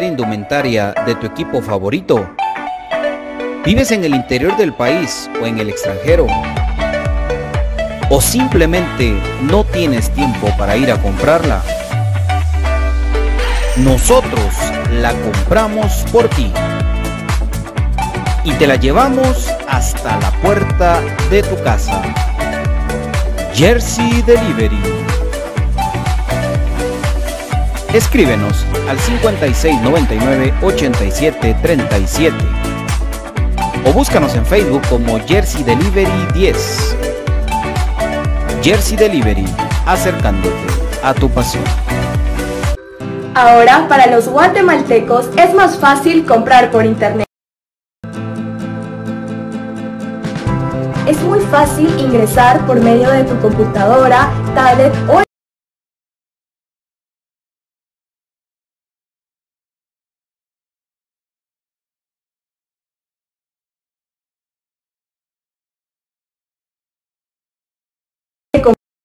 indumentaria de tu equipo favorito? ¿Vives en el interior del país o en el extranjero? ¿O simplemente no tienes tiempo para ir a comprarla? Nosotros la compramos por ti y te la llevamos hasta la puerta de tu casa. Jersey Delivery. Escríbenos al 5699-8737 o búscanos en Facebook como Jersey Delivery 10. Jersey Delivery, acercándote a tu pasión. Ahora, para los guatemaltecos es más fácil comprar por internet. Es muy fácil ingresar por medio de tu computadora, tablet o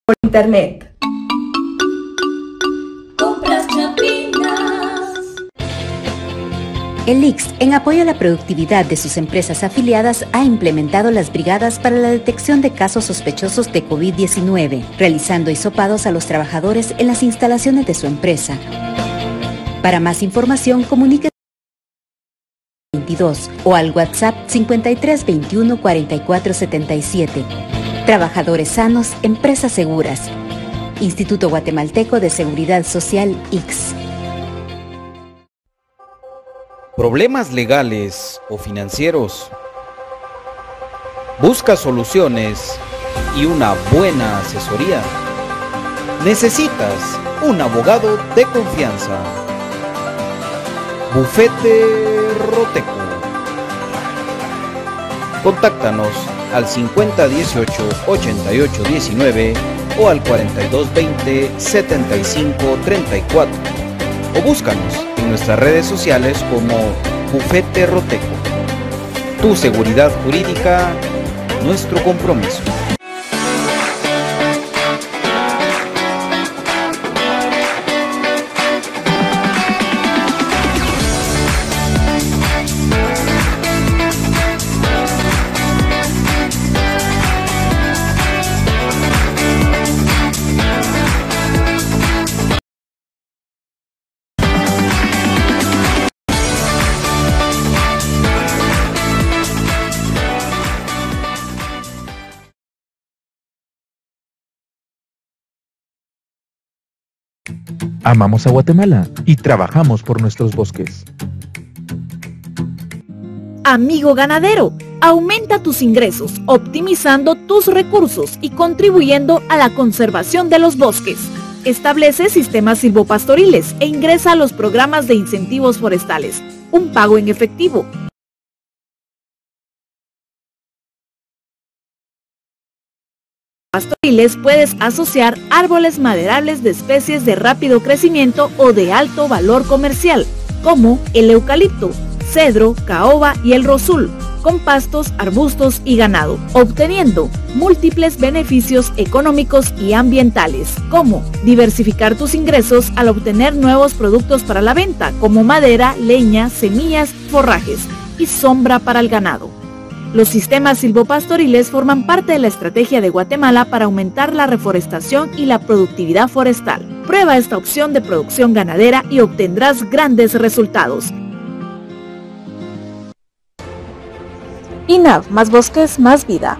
por internet. El IX, en apoyo a la productividad de sus empresas afiliadas, ha implementado las brigadas para la detección de casos sospechosos de COVID-19, realizando hisopados a los trabajadores en las instalaciones de su empresa. Para más información, comuníquese 22 o al WhatsApp 53 21 44 77. Trabajadores sanos, empresas seguras. Instituto Guatemalteco de Seguridad Social X. ¿Problemas legales o financieros? ¿Busca soluciones y una buena asesoría? Necesitas un abogado de confianza. Bufete Roteco. Contáctanos al 5018-8819 o al 4220-7534 o búscanos en nuestras redes sociales como Bufete Roteco. Tu seguridad jurídica, nuestro compromiso. Amamos a Guatemala y trabajamos por nuestros bosques. Amigo ganadero, aumenta tus ingresos, optimizando tus recursos y contribuyendo a la conservación de los bosques. Establece sistemas silvopastoriles e ingresa a los programas de incentivos forestales. Un pago en efectivo, pastoriles puedes asociar árboles maderables de especies de rápido crecimiento o de alto valor comercial, como el eucalipto, cedro, caoba y el rosul, con pastos, arbustos y ganado, obteniendo múltiples beneficios económicos y ambientales, como diversificar tus ingresos al obtener nuevos productos para la venta, como madera, leña, semillas, forrajes y sombra para el ganado. Los sistemas silvopastoriles forman parte de la estrategia de Guatemala para aumentar la reforestación y la productividad forestal. Prueba esta opción de producción ganadera y obtendrás grandes resultados. INAV, más bosques, más vida.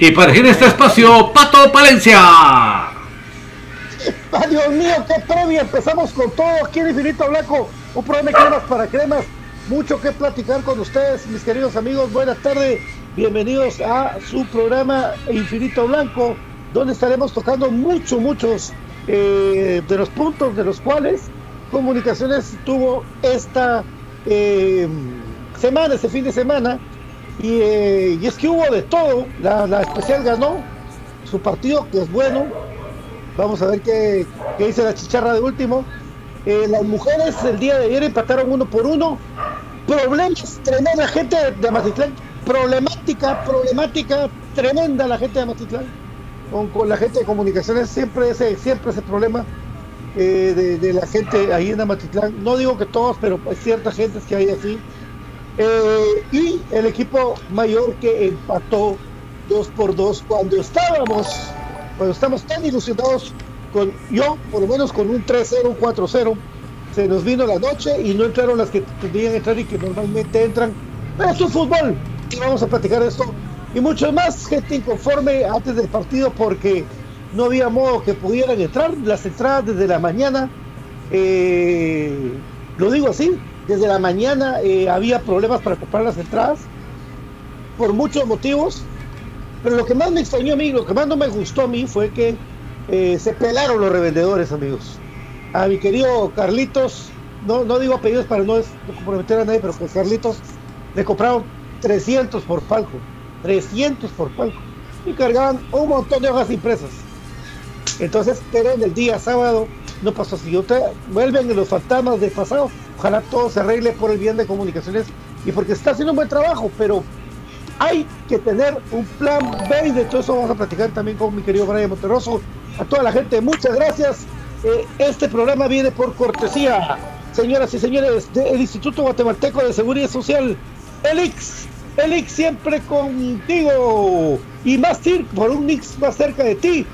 Y para en este espacio, Pato Palencia. Ay, Dios mío, qué previa. Empezamos con todo aquí en Infinito Blanco. Un programa de cremas para cremas. Mucho que platicar con ustedes, mis queridos amigos. Buenas tardes. Bienvenidos a su programa Infinito Blanco, donde estaremos tocando muchos, muchos eh, de los puntos de los cuales Comunicaciones tuvo esta eh, semana, este fin de semana. Y, eh, y, es que hubo de todo. La, especial ganó su partido, que es bueno. Vamos a ver qué, qué dice la chicharra de último. Eh, las mujeres el día de ayer empataron uno por uno. Problemas, tremenda gente de Matitlán. Problemática, problemática, tremenda la gente de Matitlán. Con, con la gente de comunicaciones, siempre ese, siempre ese problema eh, de, de, la gente ahí en Amatitlán. No digo que todos, pero hay ciertas gentes que hay así. Eh, y el equipo mayor que empató 2 por 2 cuando estábamos, cuando estamos tan ilusionados con yo, por lo menos con un 3-0, un 4-0, se nos vino la noche y no entraron las que tendrían que entrar y que normalmente entran. Pero es un fútbol y vamos a platicar esto y mucho más gente inconforme antes del partido porque no había modo que pudieran entrar las entradas desde la mañana. Eh, lo digo así, desde la mañana eh, había problemas para comprar las entradas por muchos motivos pero lo que más me extrañó a mí lo que más no me gustó a mí fue que eh, se pelaron los revendedores amigos a mi querido Carlitos no, no digo apellidos para no, comprometer a nadie pero que Carlitos le compraron 300 por palco 300 por palco y cargaban un montón de hojas impresas entonces pero en el día sábado no pasó así. Usted, vuelven los fantasmas del pasado. Ojalá todo se arregle por el bien de comunicaciones y porque está haciendo un buen trabajo, pero hay que tener un plan B y de hecho eso vamos a platicar también con mi querido Brian Monterroso. A toda la gente, muchas gracias. Eh, este programa viene por cortesía, señoras y señores, del Instituto Guatemalteco de Seguridad Social, ELIX. ELIX siempre contigo y más por un mix más cerca de ti.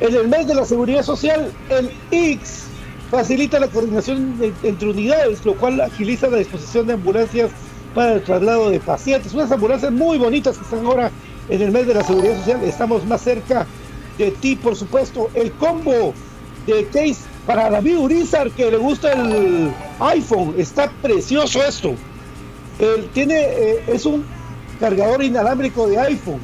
En el mes de la seguridad social, el IX facilita la coordinación entre unidades, lo cual agiliza la disposición de ambulancias para el traslado de pacientes. Unas ambulancias muy bonitas que están ahora en el mes de la seguridad social. Estamos más cerca de ti, por supuesto. El combo de case para David Urizar, que le gusta el iPhone. Está precioso esto. Él tiene, eh, es un cargador inalámbrico de iPhone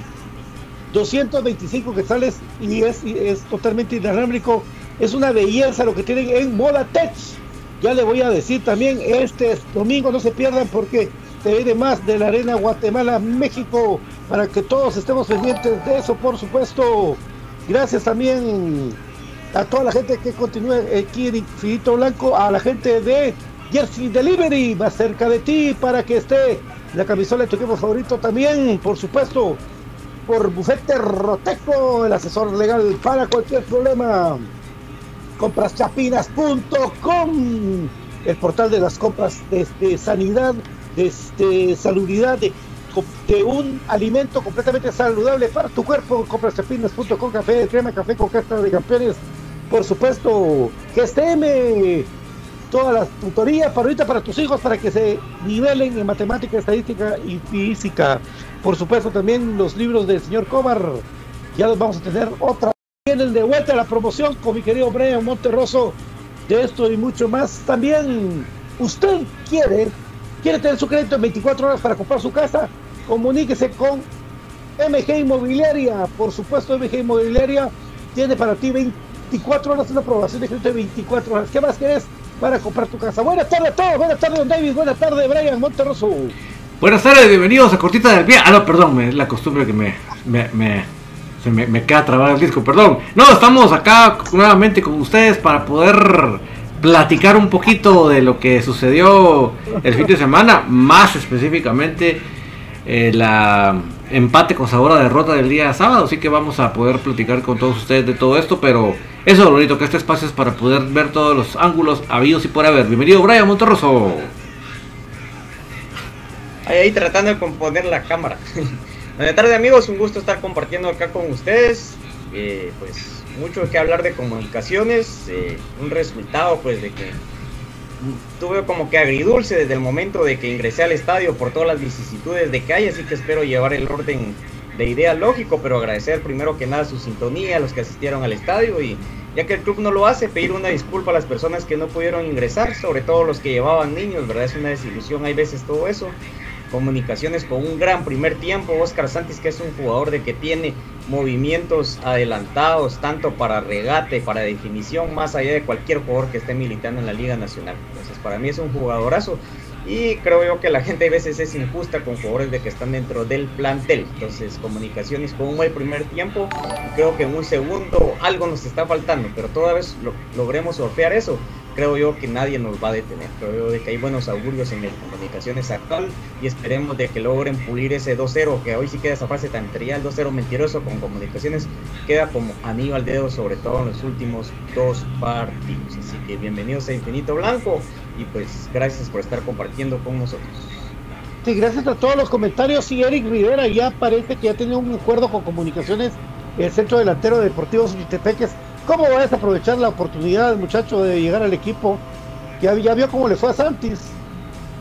225 quetzales y es, y es totalmente inalámbrico. Es una belleza lo que tienen en Moda Tech. Ya le voy a decir también, este domingo no se pierdan porque te viene más de la Arena Guatemala, México, para que todos estemos pendientes de eso, por supuesto. Gracias también a toda la gente que continúa aquí en Infinito Blanco, a la gente de Jersey Delivery, más cerca de ti, para que esté la camisola de tu equipo favorito también, por supuesto por Bufete Roteco, el asesor legal para cualquier problema. Compraschapinas.com, el portal de las compras de, de sanidad, de, este, salubridad, de, de, un alimento completamente saludable para tu cuerpo. Compraschapinas.com, café de crema, café con casta de campeones. Por supuesto, que esteme toda la tutoría para ahorita para tus hijos para que se nivelen en matemática, estadística y física. Por supuesto también los libros del señor Cobar. Ya los vamos a tener otra. Vienen de vuelta a la promoción con mi querido Brian Monterroso. De esto y mucho más. También usted quiere, quiere tener su crédito en 24 horas para comprar su casa. Comuníquese con MG Inmobiliaria. Por supuesto, MG Inmobiliaria tiene para ti 24 horas una aprobación de crédito de 24 horas. ¿Qué más quieres? para comprar tu casa. Buenas tardes a todos, buenas tardes don David, buenas tardes Brian Monterroso. Buenas tardes, bienvenidos a Cortita del Pie. Ah, no, perdón, es la costumbre que me, me, Se me, queda trabado el disco, perdón. No, estamos acá nuevamente con ustedes para poder platicar un poquito de lo que sucedió el fin de semana, más específicamente eh, la empate con sabor a derrota del día sábado, así que vamos a poder platicar con todos ustedes de todo esto, pero eso es lo bonito, que este espacio es para poder ver todos los ángulos habidos y por haber. Bienvenido Brian Monterroso. Ahí, ahí tratando de componer la cámara. Buenas tardes amigos, un gusto estar compartiendo acá con ustedes. Eh, pues mucho que hablar de comunicaciones, eh, un resultado pues de que tuve como que agridulce desde el momento de que ingresé al estadio por todas las vicisitudes de que hay, así que espero llevar el orden de idea lógico, pero agradecer primero que nada su sintonía, a los que asistieron al estadio y ya que el club no lo hace, pedir una disculpa a las personas que no pudieron ingresar, sobre todo los que llevaban niños, ¿verdad? Es una desilusión, hay veces todo eso comunicaciones con un gran primer tiempo. Oscar Santis, que es un jugador de que tiene movimientos adelantados, tanto para regate, para definición, más allá de cualquier jugador que esté militando en la Liga Nacional. Entonces, para mí es un jugadorazo. Y creo yo que la gente a veces es injusta con jugadores de que están dentro del plantel. Entonces, comunicaciones con un buen primer tiempo. Creo que en un segundo algo nos está faltando, pero toda vez lo, logremos sortear eso creo yo que nadie nos va a detener. Creo yo de que hay buenos augurios en el comunicaciones actual y esperemos de que logren pulir ese 2-0, que hoy sí queda esa fase tan trial, 2-0 mentiroso con comunicaciones, queda como anillo al dedo, sobre todo en los últimos dos partidos. Así que bienvenidos a Infinito Blanco y pues gracias por estar compartiendo con nosotros. Sí, gracias a todos los comentarios. Y Eric Rivera ya parece que ya tiene un acuerdo con comunicaciones, el centro delantero de Deportivos Chitepeques ¿Cómo vas a aprovechar la oportunidad, muchacho, de llegar al equipo? Ya, vio cómo le fue a Santis.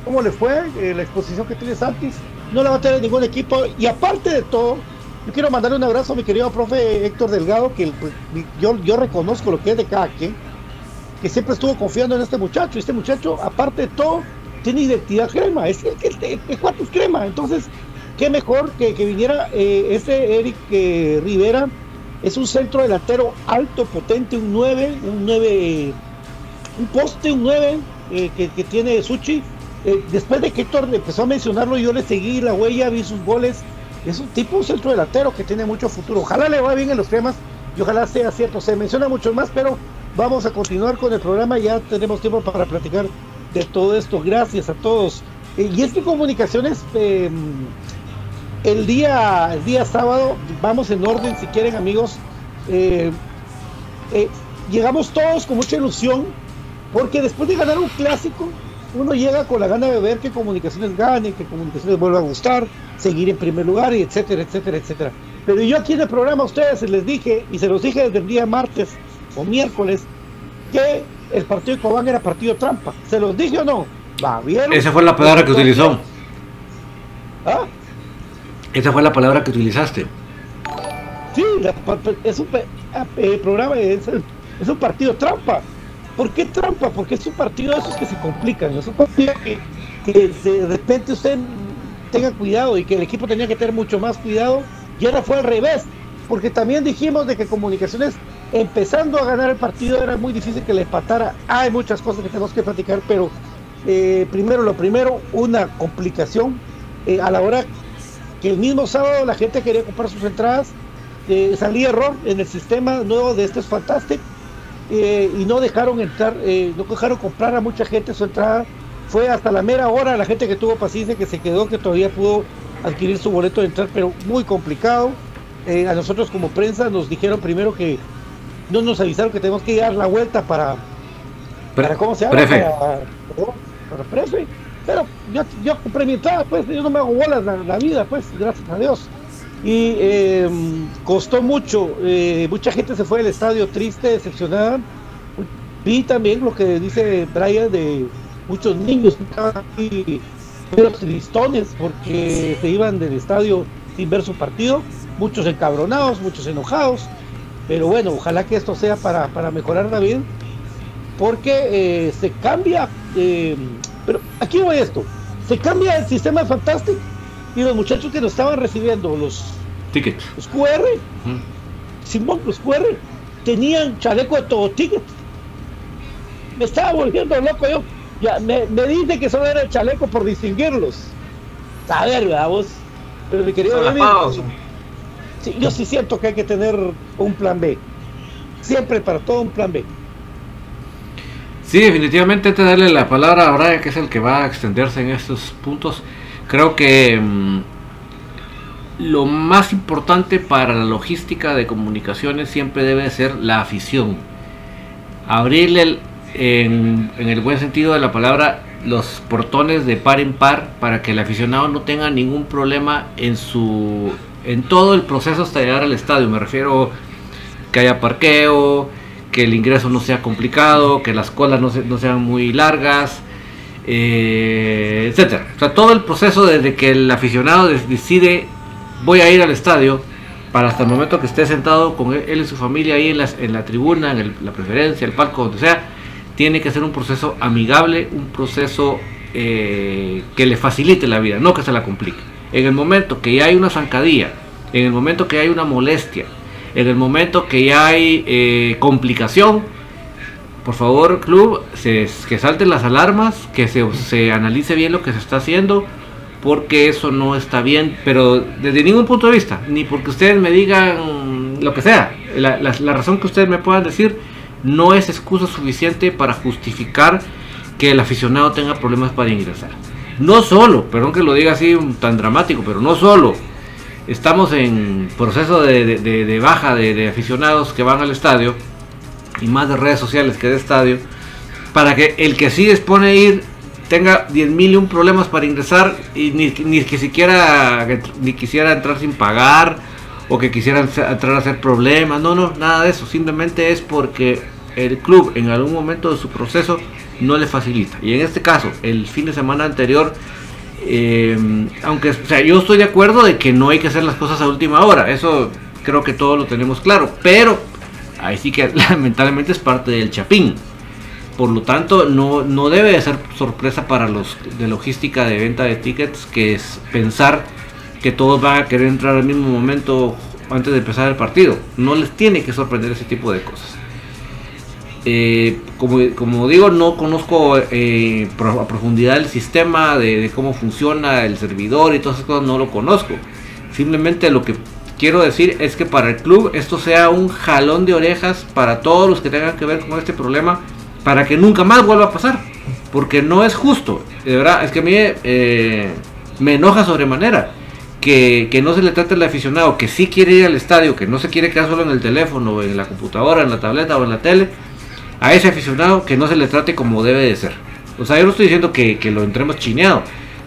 ¿Cómo le fue eh, la exposición que tiene Santis? No le va a tener ningún equipo. Y aparte de todo, yo quiero mandarle un abrazo a mi querido profe Héctor Delgado, que pues, yo, reconozco lo que es de cada quien, que siempre estuvo confiando en este muchacho. Este muchacho, aparte de todo, tiene identidad crema. Es el que es, cuarto es crema. Entonces, qué mejor que, que viniera eh, ese Eric eh, Rivera es un centro delantero alto, potente, un 9, un 9, un poste, un 9 eh, que, tiene Suchi. Eh, después de que Héctor empezó a mencionarlo, yo le seguí la huella, vi sus goles. Es un tipo, un centro delantero que tiene mucho futuro. Ojalá le vaya bien en los temas y ojalá sea cierto. Se menciona mucho más, pero vamos a continuar con el programa. Ya tenemos tiempo para platicar de todo esto. Gracias a todos. Eh, y es que comunicaciones el día, el día sábado, vamos en orden si quieren amigos, eh, eh, llegamos todos con mucha ilusión, porque después de ganar un clásico, uno llega con la gana de ver que comunicaciones gane, que comunicaciones vuelva a gustar, seguir en primer lugar, y etcétera, etcétera, etcétera. Pero yo aquí en el programa a ustedes les dije, y se los dije desde el día martes o miércoles, que el partido de Cobán era partido trampa. ¿Se los dije o no? Va, ¿vieron? Esa fue la palabra que utilizó. ¿Ah? Esa fue la palabra que utilizaste. Sí, es un ah, programa, es, un partido trampa. ¿Por qué trampa? Porque es un partido de esos que se complican. Es un partido que, de repente usted tenga cuidado y que el equipo tenía que tener mucho más cuidado. Y ahora fue al revés. Porque también dijimos de que Comunicaciones, empezando a ganar el partido, era muy difícil que le empatara. Hay muchas cosas que tenemos que platicar, pero eh, primero lo primero, una complicación eh, a la hora que el mismo sábado la gente quería comprar sus entradas, eh, salía error en el sistema nuevo de este es fantástico eh, y no dejaron entrar, eh, no dejaron comprar a mucha gente su entrada. Fue hasta la mera hora la gente que tuvo paciencia que se quedó, que todavía pudo adquirir su boleto de entrar, pero muy complicado. a nosotros como prensa nos dijeron primero que no nos avisaron que tenemos que dar la vuelta para, para ¿cómo se llama? Para, para prefe. Pero yo, yo compré mi entrada, pues, yo no me hago bolas la, vida, pues, gracias a Dios. Y em, costó mucho, eh, mucha gente se fue del estadio triste, decepcionada. Vi también lo que dice Brian de muchos niños que estaban aquí, tristones porque se iban del estadio sin ver su partido, muchos encabronados, muchos enojados, pero bueno, ojalá que esto sea para, para mejorar la vida, porque eh, se cambia eh, pero aquí voy esto. Se cambia el sistema fantástico y los muchachos que nos estaban recibiendo los tickets, los QR, Simón, los QR, tenían chaleco de todo ticket. Me estaba volviendo loco yo. Ya, me, me dice que solo era el chaleco por distinguirlos. A ver, vos. Pero mi querido Sí, yo sí siento que hay que tener un plan B. Siempre para todo un plan B. Sí, definitivamente antes de darle la palabra a Brian, que es el que va a extenderse en estos puntos, creo que mm, lo más importante para la logística de comunicaciones siempre debe ser la afición. Abrirle en el buen sentido de la palabra los portones de par en par para que el aficionado no tenga ningún problema en su en todo el proceso hasta llegar al estadio. Me refiero que haya parqueo, que el ingreso no sea complicado, que las colas no, se- no sean muy largas, eh, etcétera. O sea, todo el proceso desde que el aficionado decide voy a ir al estadio para hasta el momento que esté sentado con él y su familia ahí en, las- en la tribuna, en el- la preferencia, el palco, donde sea, tiene que ser un proceso amigable, un proceso eh, que le facilite la vida, no que se la complique. En el momento que ya hay una zancadilla, en el momento que hay una molestia, en el momento que ya hay eh, complicación, por favor, club, se- que salten las alarmas, que se, se analice bien lo que se está haciendo, porque eso no está bien, pero desde ningún punto de vista, ni porque ustedes me digan lo que sea, la, la- la razón que ustedes me puedan decir no es excusa suficiente para justificar que el aficionado tenga problemas para ingresar. No solo, perdón que lo diga así tan dramático, pero no solo estamos en proceso de, de- baja de, aficionados que van al estadio y más de redes sociales que de estadio, para que el que sí dispone a ir tenga 10 mil y un problemas para ingresar y ni, ni que siquiera ni quisiera entrar sin pagar o que quisieran entrar a hacer problemas, no, no, nada de eso, simplemente es porque el club en algún momento de su proceso no le facilita. Y en este caso, el fin de semana anterior, eh, aunque, o sea, yo estoy de acuerdo de que no hay que hacer las cosas a última hora, eso creo que todos lo tenemos claro, pero ahí sí que lamentablemente es parte del chapín. Por lo tanto, no, no debe de ser sorpresa para los de logística de venta de tickets, que es pensar que todos van a querer entrar al mismo momento antes de empezar el partido. No les tiene que sorprender ese tipo de cosas. Eh, como, digo, no conozco eh, a profundidad el sistema de, cómo funciona el servidor y todas esas cosas, no lo conozco. Simplemente lo que quiero decir es que para el club esto sea un jalón de orejas para todos los que tengan que ver con este problema, para que nunca más vuelva a pasar. Porque no es justo, de verdad, es que a mí eh, me enoja sobremanera que, que no se le trate al aficionado que sí quiere ir al estadio, que no se quiere quedar solo en el teléfono, en la computadora, en la tableta o en la tele, a ese aficionado que no se le trate como debe de ser. O sea, yo no estoy diciendo que, que lo entremos chineado,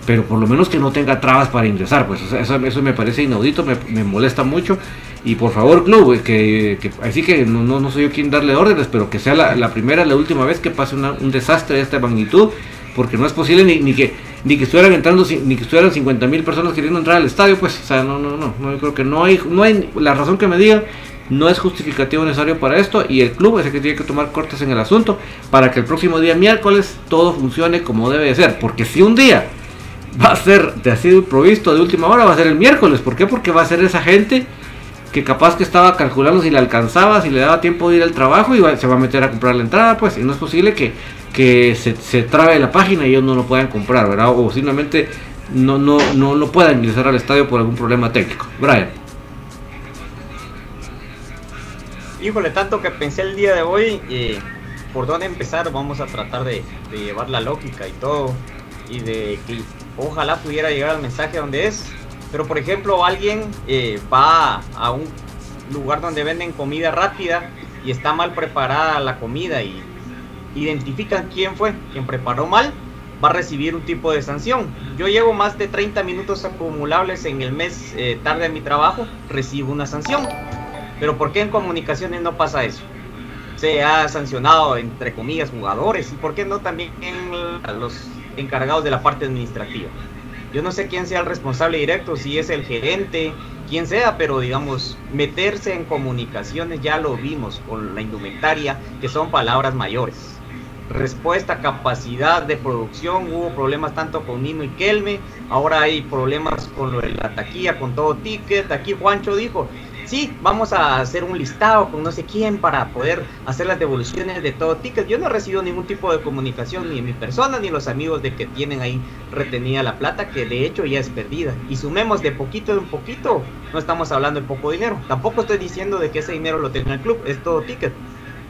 pero por lo menos que no tenga trabas para ingresar, pues o sea, eso, eso me parece inaudito, me, me molesta mucho. Y por favor, club, que, que- así que no, no, no soy yo quien darle órdenes, pero que sea la, la primera, la última vez que pase una- un desastre de esta magnitud, porque no es posible ni, que ni que estuvieran entrando ni que estuvieran 50 mil personas queriendo entrar al estadio, pues, o sea, no, no, no, no, yo creo que no hay, no hay, la razón que me digan no es justificativo necesario para esto y el club es el que tiene que tomar cortes en el asunto para que el próximo día miércoles todo funcione como debe de ser, porque si un día va a ser de así de improvisto de última hora va a ser el miércoles, ¿por qué? Porque va a ser esa gente que capaz que estaba calculando si le alcanzaba, si le daba tiempo de ir al trabajo y va- se va a meter a comprar la entrada, pues, y no es posible que, que se, se trabe la página y ellos no lo puedan comprar, ¿verdad? O simplemente no, no, no, no puedan ingresar al estadio por algún problema técnico. Brian. Híjole, tanto que pensé el día de hoy, eh, por dónde empezar, vamos a tratar de, llevar la lógica y todo, y de que ojalá pudiera llegar al mensaje donde es. Pero por ejemplo, alguien eh, va a un lugar donde venden comida rápida y está mal preparada la comida y identifican quién fue, quien preparó mal, va a recibir un tipo de sanción. Yo llevo más de 30 minutos acumulables en el mes eh, tarde en mi trabajo, recibo una sanción. Pero ¿por qué en comunicaciones no pasa eso? Se ha sancionado, entre comillas, jugadores. ¿Y por qué no también a los encargados de la parte administrativa? Yo no sé quién sea el responsable directo, si es el gerente, quien sea, pero digamos, meterse en comunicaciones ya lo vimos con la indumentaria, que son palabras mayores. Respuesta, capacidad de producción, hubo problemas tanto con Nino y Kelme, ahora hay problemas con lo de la taquilla, con todo ticket. Aquí Juancho dijo, sí, vamos a hacer un listado con no sé quién para poder hacer las devoluciones de todo ticket. Yo no he recibido ningún tipo de comunicación ni en mi persona ni los amigos de que tienen ahí retenida la plata, que de hecho ya es perdida. Y sumemos de poquito en poquito, no estamos hablando de poco dinero. Tampoco estoy diciendo de que ese dinero lo tenga el club, es todo ticket.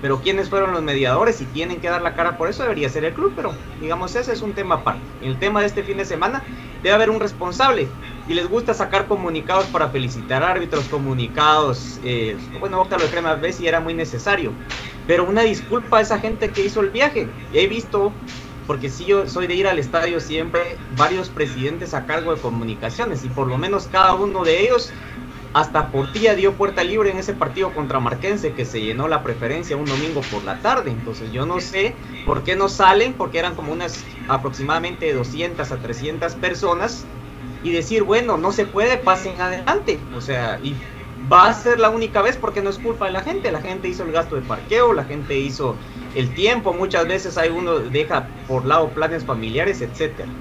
Pero quiénes fueron los mediadores y tienen que dar la cara por eso debería ser el club, pero digamos ese es un tema aparte. El tema de este fin de semana debe haber un responsable y les gusta sacar comunicados para felicitar árbitros, comunicados, eh, bueno, Boca lo crema vez y era muy necesario, pero una disculpa a esa gente que hizo el viaje. He visto, porque si yo soy de ir al estadio siempre, varios presidentes a cargo de comunicaciones y por lo menos cada uno de ellos hasta Portilla dio puerta libre en ese partido contra Marquense que se llenó la preferencia un domingo por la tarde. Entonces yo no sé por qué no salen, porque eran como unas aproximadamente 200 a 300 personas. Y decir, bueno, no se puede, pasen adelante. O sea, y va a ser la única vez porque no es culpa de la gente. La gente hizo el gasto de parqueo, la gente hizo el tiempo. Muchas veces hay uno deja por lado planes familiares, etcétera.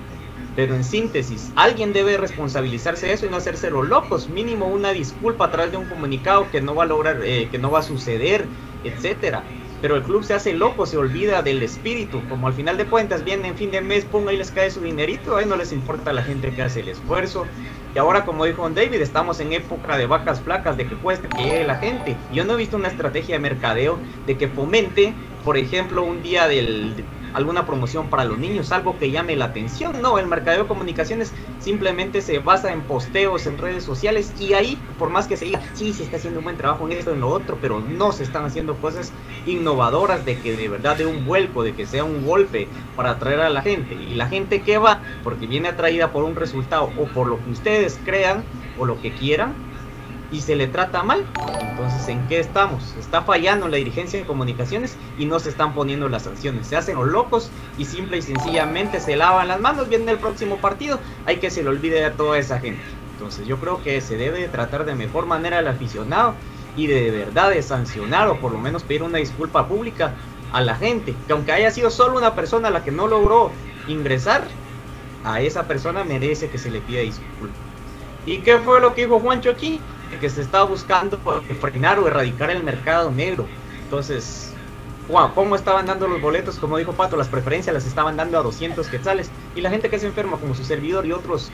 Pero en síntesis, alguien debe responsabilizarse de eso y no hacerse los locos. Mínimo una disculpa a través de un comunicado que no va a lograr, eh, que no va a suceder, etcétera. Pero el club se hace loco, se olvida del espíritu. Como al final de cuentas viene en fin de mes, ponga y les cae su dinerito. Ahí no les importa la gente que hace el esfuerzo. Y ahora, como dijo David, estamos en época de vacas flacas, de que cueste que llegue la gente. Yo no he visto una estrategia de mercadeo de que fomente, por ejemplo, un día del alguna promoción para los niños, algo que llame la atención. No, el mercadeo de comunicaciones simplemente se basa en posteos en redes sociales y ahí, por más que se diga, sí, se está haciendo un buen trabajo en esto, en lo otro, pero no se están haciendo cosas innovadoras de que de verdad de un vuelco, de que sea un golpe para atraer a la gente. Y la gente que va, porque viene atraída por un resultado o por lo que ustedes crean o lo que quieran, y se le trata mal. Entonces, ¿en qué estamos? Está fallando la dirigencia de comunicaciones y no se están poniendo las sanciones. Se hacen los locos y simple y sencillamente se lavan las manos. Viene el próximo partido, hay que se le olvide a toda esa gente. Entonces, yo creo que se debe tratar de mejor manera al aficionado y de verdad de sancionar o por lo menos pedir una disculpa pública a la gente. Que aunque haya sido solo una persona la que no logró ingresar, a esa persona merece que se le pida disculpa. ¿Y qué fue lo que dijo Juancho aquí? Que se estaba buscando frenar o erradicar el mercado negro. Entonces, wow, ¿cómo estaban dando los boletos? Como dijo Pato, las preferencias las estaban dando a 200 quetzales. Y la gente que se enferma, como su servidor y otros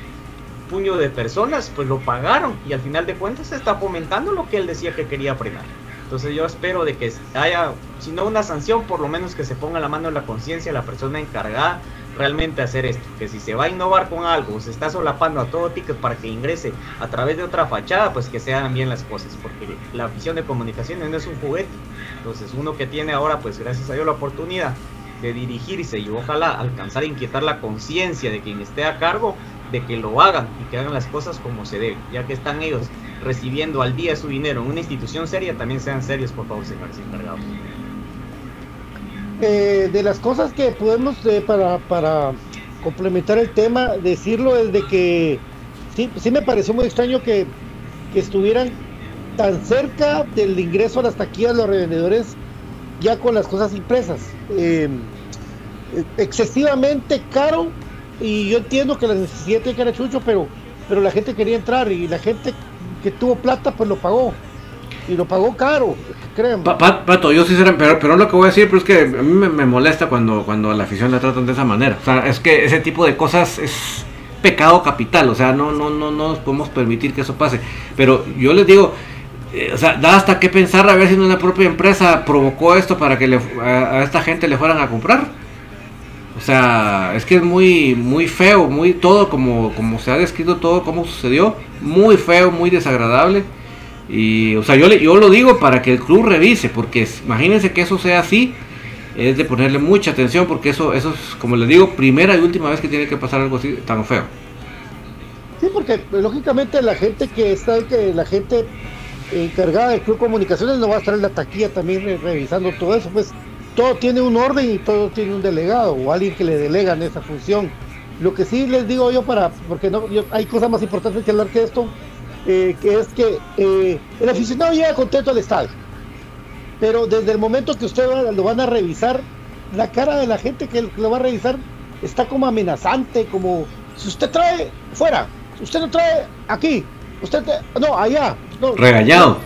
puño de personas, pues lo pagaron. Y al final de cuentas se está fomentando lo que él decía que quería frenar. Entonces yo espero de que haya, si no una sanción, por lo menos que se ponga la mano en la conciencia la persona encargada realmente hacer esto, que si se va a innovar con algo, se está solapando a todo ticket para que ingrese a través de otra fachada, pues que se hagan bien las cosas, porque la visión de comunicaciones no es un juguete. Entonces uno que tiene ahora, pues gracias a Dios la oportunidad de dirigirse y ojalá alcanzar a inquietar la conciencia de quien esté a cargo, de que lo hagan y que hagan las cosas como se debe, ya que están ellos recibiendo al día su dinero en una institución seria, también sean serios, por favor, señores encargados. Eh, de las cosas que podemos eh, para, para complementar el tema, decirlo es de que sí, sí me pareció muy extraño que, que estuvieran tan cerca del ingreso a las taquillas los revendedores ya con las cosas impresas. Eh, excesivamente caro y yo entiendo que la necesidad tiene que era chucho, pero, pero la gente quería entrar y la gente que tuvo plata pues lo pagó y lo pagó caro, créanme. Pato, yo sinceramente, pero, pero lo que voy a decir, pero es que a mí me, molesta cuando, cuando a la afición la tratan de esa manera. O sea, es que ese tipo de cosas es pecado capital, o sea, no, no, no, no nos podemos permitir que eso pase. Pero yo les digo, eh, o sea, da hasta qué pensar a ver si una propia empresa provocó esto para que le, a, esta gente le fueran a comprar. O sea, es que es muy, muy feo, muy todo como, como se ha descrito todo, cómo sucedió, muy feo, muy desagradable. Y, o sea, yo, le, yo lo digo para que el club revise, porque imagínense que eso sea así, es de ponerle mucha atención, porque eso, eso es, como les digo, primera y última vez que tiene que pasar algo así tan feo. Sí, porque pues, lógicamente la gente que está, que la gente encargada del Club Comunicaciones no va a estar en la taquilla también revisando todo eso, pues todo tiene un orden y todo tiene un delegado o alguien que le delegan esa función. Lo que sí les digo yo para, porque no, hay cosas más importantes que hablar que esto, eh, que es que eh, el aficionado llega contento al estadio. Pero desde el momento que usted lo van a revisar, la cara de la gente que lo va a revisar está como amenazante, como si usted trae fuera, si usted no trae aquí, usted no allá, no, regañado.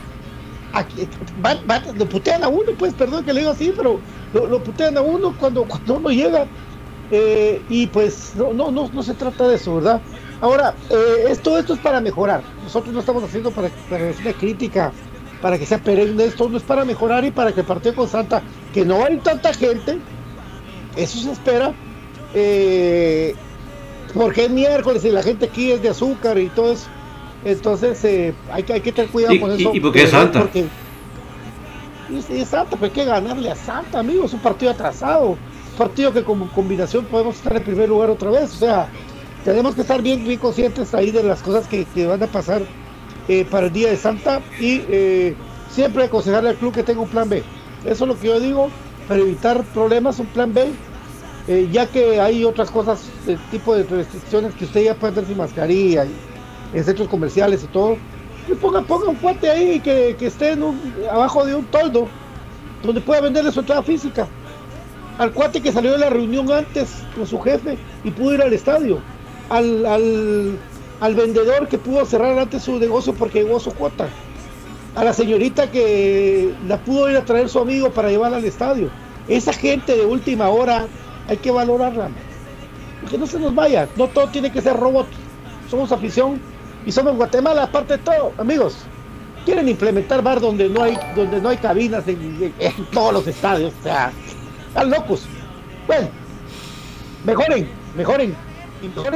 aquí, van- van- lo putean a uno, pues perdón que le digo así, pero lo, lo putean a uno cuando, cuando uno llega. eh, y pues no, no, no, no se trata de eso, ¿verdad? Ahora, eh, esto, esto es para mejorar. Nosotros no estamos haciendo para, para hacer una crítica, para que sea perenne, esto no es para mejorar y para que el partido con Santa, que no hay tanta gente, eso se espera, eh, porque es miércoles y la gente aquí es de azúcar y todo eso. Entonces eh, hay, que, hay que tener cuidado ¿Y- con eso. y por qué pero Santa? Porque sí, es Santa, pero hay que ganarle a Santa, amigos. Es un partido atrasado. Un partido que como combinación podemos estar en primer lugar otra vez. O sea, tenemos que estar bien, bien conscientes ahí de las cosas que, que van a pasar eh, para el día de Santa y eh, siempre aconsejarle al club que tenga un plan B. Eso es lo que yo digo, para evitar problemas, un plan B, eh, ya que hay otras cosas, tipo de restricciones que usted ya puede andar sin mascarilla y en centros comerciales y todo. Y ponga, ponga un cuate ahí que, que esté abajo de un toldo, donde pueda venderle su entrada física. Al cuate que salió de la reunión antes con su jefe y pudo ir al estadio. Al, al, al vendedor que pudo cerrar antes su negocio porque llegó su cuota. A la señorita que la pudo ir a traer su amigo para llevarla al estadio. Esa gente de última hora hay que valorarla. Que no se nos vaya. No todo tiene que ser robot. Somos afición y somos Guatemala, aparte de todo, amigos. Quieren implementar bar donde no hay, donde no hay cabinas en, en- en todos los estadios. O sea, están locos. Bueno, mejoren, mejoren.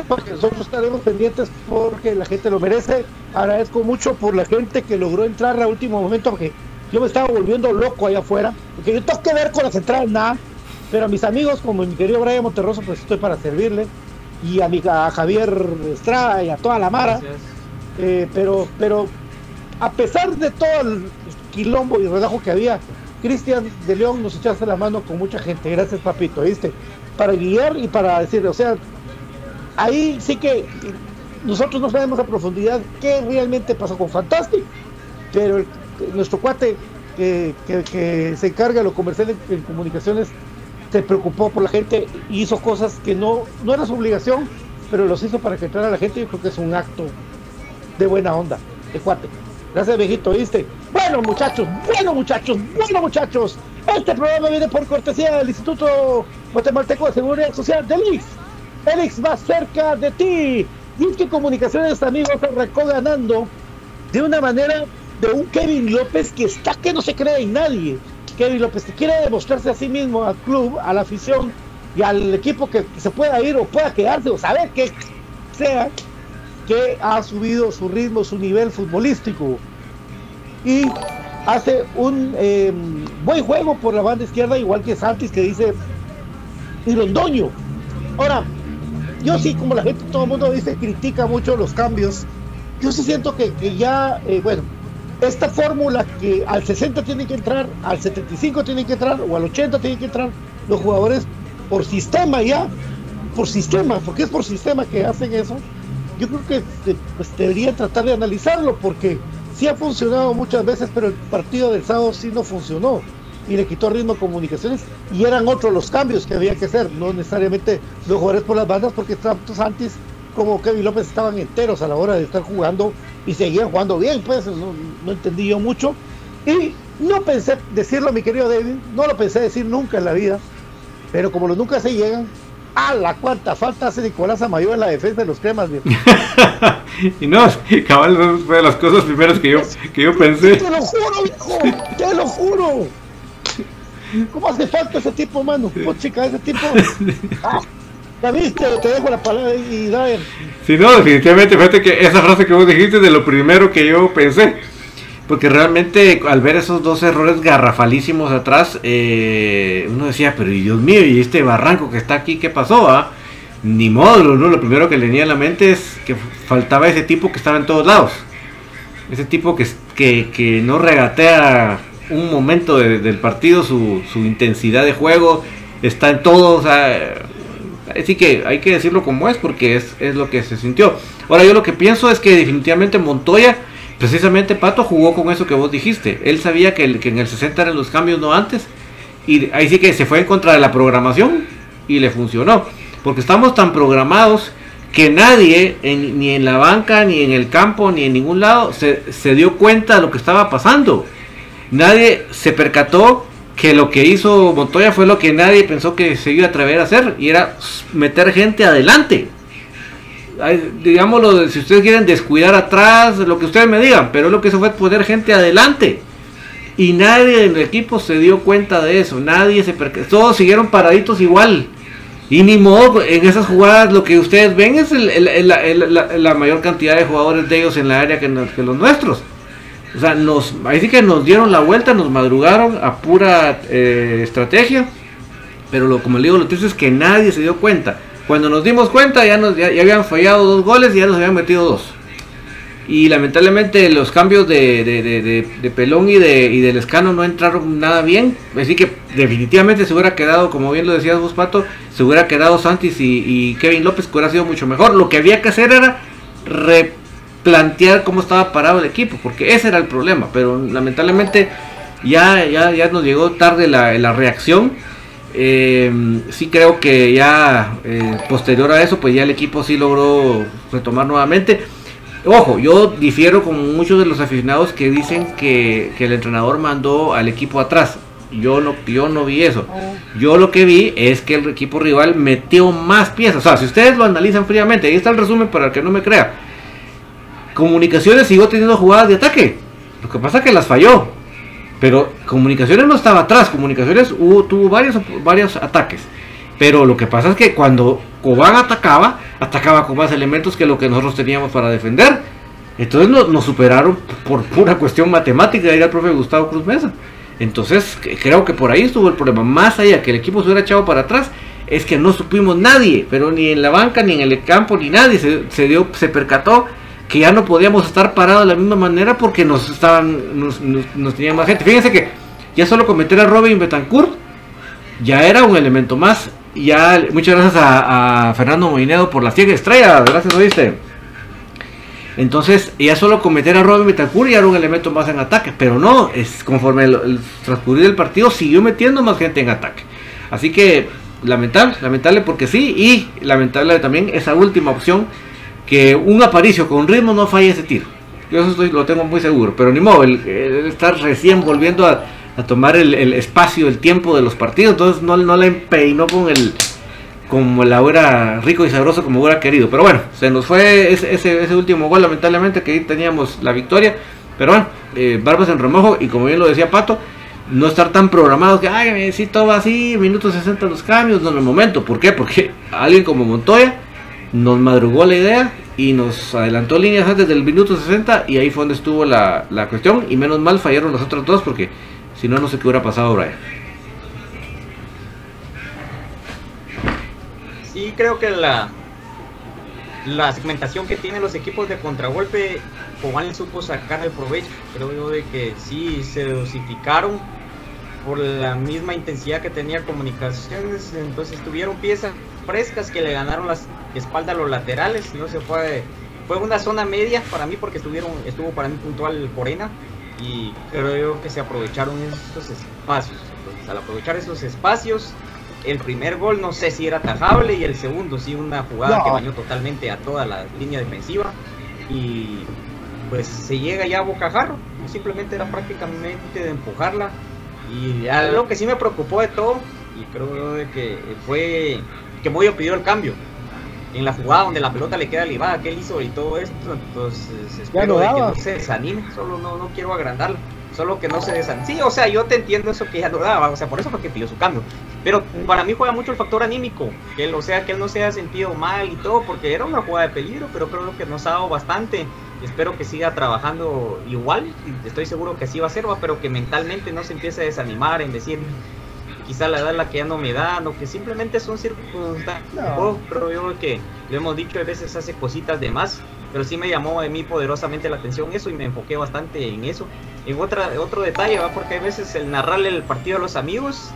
Porque nosotros estaremos pendientes porque la gente lo merece. Agradezco mucho por la gente que logró entrar a último momento porque yo me estaba volviendo loco allá afuera. Porque yo tengo que ver con las entradas nada. Pero a mis amigos, como mi querido Brian Monterroso, pues estoy para servirle. Y a, mi, a Javier Estrada y a toda la Mara. Eh, pero, pero a pesar de todo el quilombo y relajo que había, Cristian de León nos echaste la mano con mucha gente. Gracias, papito, ¿viste? Para guiar y para decir, o sea, ahí sí que nosotros no sabemos a profundidad qué realmente pasó con Fantastic, pero nuestro cuate que, que- se encarga de lo comercial en, en comunicaciones se preocupó por la gente y hizo cosas que no, no era su obligación, pero los hizo para que entrara la gente. Yo creo que es un acto de buena onda, de cuate. Gracias, viejito, ¿viste? Bueno, muchachos, bueno, muchachos, bueno, muchachos. Este programa viene por cortesía del Instituto Guatemalteco de Seguridad Social, del IX. El IX más cerca de ti. Y es que Comunicaciones, amigos, arrancó ganando de una manera de un Kevin López que está que no se cree en nadie. Kevin López que quiere demostrarse a sí mismo, al club, a la afición y al equipo que se pueda ir o pueda quedarse o saber que sea que ha subido su ritmo, su nivel futbolístico y hace un eh, buen juego por la banda izquierda, igual que Santis que dice y Londoño. Ahora, yo sí, como la gente, todo el mundo dice, critica mucho los cambios. Yo sí siento que, que ya, eh, bueno, esta fórmula que al 60 tienen que entrar, al 75 tienen que entrar, o al 80 tienen que entrar los jugadores por sistema ya, por sistema, porque es por sistema que hacen eso. Yo creo que eh, pues, deberían tratar de analizarlo, porque sí ha funcionado muchas veces, pero el partido del sábado sí no funcionó y le quitó ritmo a comunicaciones y eran otros los cambios que había que hacer, no necesariamente los jugadores por las bandas, porque tanto Santis como Kevin López estaban enteros a la hora de estar jugando y seguían jugando bien, pues no, no entendí yo mucho. Y no pensé decirlo, mi querido David, no lo pensé decir nunca en la vida, pero como los nunca se llegan, a la cuarta falta hace Nicolás Amayo en la defensa de los cremas, viejo. Y no, cabal, fue de las cosas primeras que yo, que yo pensé. Te lo juro, viejo, te lo juro. ¿Cómo hace falta ese tipo, mano? chica, ese tipo. Ah, ¿Ya viste? Te dejo la palabra y Brian. Si no, definitivamente, fíjate que esa frase que vos dijiste es de lo primero que yo pensé. Porque realmente al ver esos dos errores garrafalísimos atrás, eh, uno decía, pero Dios mío, y este barranco que está aquí, ¿qué pasó? ah? Ni modo, ¿no? lo primero que le venía a la mente es que faltaba ese tipo que estaba en todos lados. Ese tipo que, que, que no regatea un momento de- del partido, su, intensidad de juego está en todo, o sea, así que hay que decirlo como es porque es, es lo que se sintió. Ahora yo lo que pienso es que definitivamente Montoya, precisamente Pato jugó con eso que vos dijiste. Él sabía que en el 60 eran los cambios, no antes. Y ahí sí que se fue en contra de la programación y le funcionó. Porque estamos tan programados que nadie, en- ni en la banca, ni en el campo, ni en ningún lado, se, se dio cuenta de lo que estaba pasando. Nadie se percató que lo que hizo Montoya fue lo que nadie pensó que se iba a atrever a hacer y era meter gente adelante. digámoslo, si ustedes quieren descuidar atrás, lo que ustedes me digan, pero lo que hizo fue poner gente adelante. Y nadie del equipo se dio cuenta de eso, nadie se percató, todos siguieron paraditos igual. Y ni modo, en esas jugadas lo que ustedes ven es la, mayor cantidad de jugadores de ellos en la área que los nuestros. O sea, nos, ahí sí que nos dieron la vuelta, nos madrugaron a pura eh, estrategia. Pero lo, como le digo, lo triste es que nadie se dio cuenta. Cuando nos dimos cuenta ya, nos, ya, habían fallado dos goles y ya nos habían metido dos. Y lamentablemente los cambios de, de, Pelón y de, y del Escano no entraron nada bien. Así que definitivamente se hubiera quedado, como bien lo decías vos, Pato, se hubiera quedado Santis y, Kevin López, que hubiera sido mucho mejor. Lo que había que hacer era plantear cómo estaba parado el equipo, porque ese era el problema, pero lamentablemente ya, ya, ya nos llegó tarde la, reacción. Eh, sí creo que ya eh, posterior a eso, pues ya el equipo sí logró retomar nuevamente. Ojo, yo difiero con muchos de los aficionados que dicen que, el entrenador mandó al equipo atrás. Yo no, yo no vi eso. Yo lo que vi es que el equipo rival metió más piezas. O sea, si ustedes lo analizan fríamente, ahí está el resumen para el que no me crea Comunicaciones siguió teniendo jugadas de ataque. Lo que pasa es que las falló. Pero Comunicaciones no estaba atrás. Comunicaciones hubo, tuvo varios, varios ataques. Pero lo que pasa es que cuando Cobán atacaba, atacaba con más elementos que lo que nosotros teníamos para defender. Entonces nos, superaron por pura cuestión matemática, era el profe Gustavo Cruz Mesa. Entonces creo que por ahí estuvo el problema. Más allá que el equipo se hubiera echado para atrás, es que no supimos nadie, pero ni en la banca, ni en el campo, ni nadie se dio, se percató que ya no podíamos estar parados de la misma manera porque nos estaban nos, nos, tenían más gente. Fíjense que ya solo cometer a Robin Betancourt ya era un elemento más. Ya muchas gracias a, Fernando Moinedo por la ciega estrella, gracias oíste. Entonces, ya solo cometer a Robin Betancourt ya era un elemento más en ataque, pero no, es conforme el, del partido siguió metiendo más gente en ataque. Así que lamentable, lamentable porque sí, y lamentable también esa última opción que un Aparicio con ritmo no falle ese tiro. Yo eso lo tengo muy seguro. Pero ni modo, él, estar recién volviendo a, tomar el, espacio, el tiempo de los partidos. Entonces no, no le empeinó con el como la hora rico y sabroso como hubiera querido. Pero bueno, se nos fue ese, ese, último gol, lamentablemente, que ahí teníamos la victoria. Pero bueno, eh, barbas en remojo y como bien lo decía Pato, no estar tan programados que, ay, si todo así, minutos 60 los cambios, no en el momento. ¿Por qué? Porque alguien como Montoya nos madrugó la idea y nos adelantó líneas antes del minuto 60 y ahí fue donde estuvo la, cuestión y menos mal fallaron los otros dos porque si no no sé qué hubiera pasado Brian. Sí, creo que la la segmentación que tienen los equipos de contragolpe Cobán supo sacar el provecho. Creo yo de que sí se dosificaron por la misma intensidad que tenía comunicaciones, entonces tuvieron piezas frescas que le ganaron las espaldas a los laterales, no se fue, fue una zona media para mí porque estuvieron, estuvo para mí puntual Corena y creo que se aprovecharon esos espacios. Entonces, al aprovechar esos espacios, el primer gol no sé si era tajable y el segundo sí una jugada que bañó totalmente a toda la línea defensiva y pues se llega ya a bocajarro, simplemente era prácticamente de empujarla y algo que sí me preocupó de todo y creo de que fue que Moyo pidió el cambio. En la jugada donde la pelota le queda libada, que él hizo y todo esto, entonces espero que no se desanime, solo no, no quiero agrandarlo, solo que no se desanime. Sí, o sea, yo te entiendo eso que ya no daba, o sea, por eso fue que pidió su cambio. Pero para mí juega mucho el factor anímico, que él, o sea, que él no se haya sentido mal y todo, porque era una jugada de peligro, pero creo que nos ha dado bastante. Espero que siga trabajando igual, estoy seguro que así va a ser, pero que mentalmente no se empiece a desanimar en decir, quizá la edad la que ya no me da, o que simplemente son circunstancias. No. pero yo que lo hemos dicho, a veces hace cositas de más, pero sí me llamó a mí poderosamente la atención eso y me enfoqué bastante en eso. En otra, otro detalle, ¿va? porque a veces el narrarle el partido a los amigos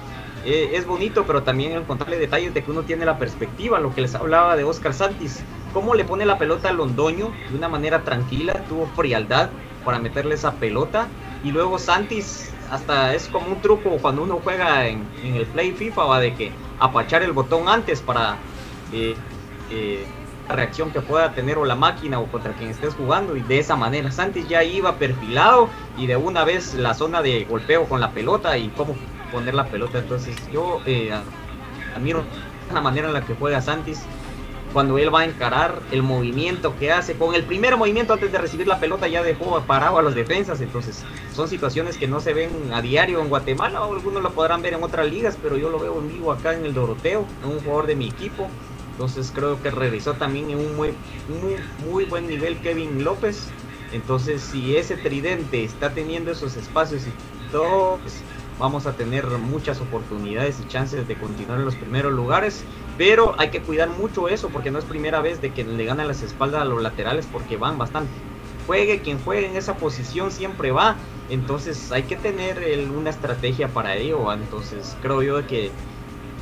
eh, es bonito, pero también encontrarle detalles de que uno tiene la perspectiva, lo que les hablaba de Oscar Santis, cómo le pone la pelota a Londoño de una manera tranquila, tuvo frialdad para meterle esa pelota, y luego Santis hasta es como un truco cuando uno juega en, el Play FIFA, va de que apachar el botón antes para eh, eh, reacción que pueda tener o la máquina o contra quien estés jugando y de esa manera. Santis ya iba perfilado y de una vez la zona de golpeo con la pelota y cómo poner la pelota. Entonces yo eh, admiro la manera en la que juega Santis cuando él va a encarar el movimiento que hace con el primer movimiento antes de recibir la pelota ya dejó parado a los defensas entonces son situaciones que no se ven a diario en Guatemala algunos lo podrán ver en otras ligas pero yo lo veo en vivo acá en el Doroteo un jugador de mi equipo entonces creo que regresó también en un muy, muy, muy buen nivel Kevin López. Entonces si ese tridente está teniendo esos espacios y todo, pues, vamos a tener muchas oportunidades y chances de continuar en los primeros lugares. Pero hay que cuidar mucho eso porque no es primera vez de que le ganan las espaldas a los laterales porque van bastante. Juegue quien juegue en esa posición siempre va. Entonces hay que tener una estrategia para ello. Entonces creo yo que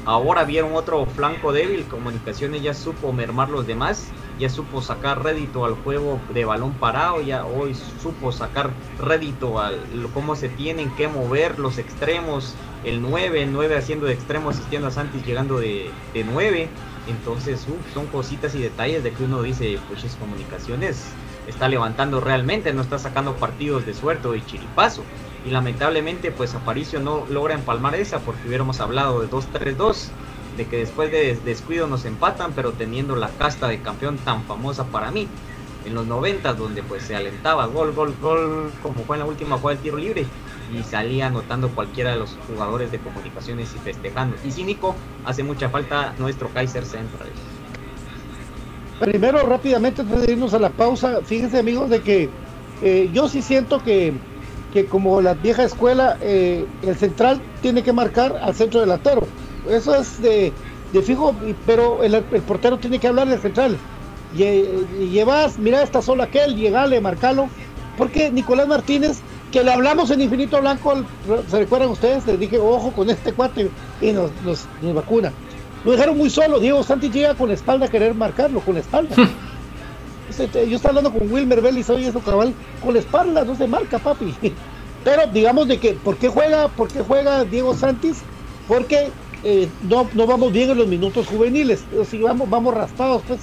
Ahora vieron otro flanco débil, Comunicaciones ya supo mermar los demás, ya supo sacar rédito al juego de balón parado, ya hoy supo sacar rédito al cómo se tienen que mover los extremos, el 9, el 9 haciendo de extremo, asistiendo a Santis llegando de, de 9. Entonces, son cositas y detalles de que uno dice, pues es comunicaciones, está levantando realmente, no está sacando partidos de suerte de chiripazo y lamentablemente pues Aparicio no logra empalmar esa porque hubiéramos hablado de 2-3-2 de que después de descuido nos empatan pero teniendo la casta de campeón tan famosa para mí en los 90 donde pues se alentaba gol gol gol como fue en la última jugada del tiro libre y salía anotando cualquiera de los jugadores de comunicaciones y festejando. Y cínico hace mucha falta nuestro Kaiser Central. Primero rápidamente antes de irnos a la pausa fíjense amigos de que eh, yo sí siento que que como la vieja escuela, eh, el central tiene que marcar al centro delantero. Eso es de, fijo, pero el, portero tiene que hablar del central. Y, llevas, mira, está solo aquel, llegale, marcalo. Porque Nicolás Martínez, que le hablamos en Infinito Blanco, ¿se recuerdan ustedes? Les dije, ojo con este cuate y nos, nos, vacuna. Lo dejaron muy solo. Diego Santi llega con espalda a querer marcarlo, con espalda. Yo estaba hablando con Wilmer Vélez hoy eso cabal con la espalda, no se marca, papi. Pero digamos de que, ¿por qué juega, por qué juega Diego Santis? Porque eh, no, no vamos bien en los minutos juveniles, si vamos, vamos raspados, pues.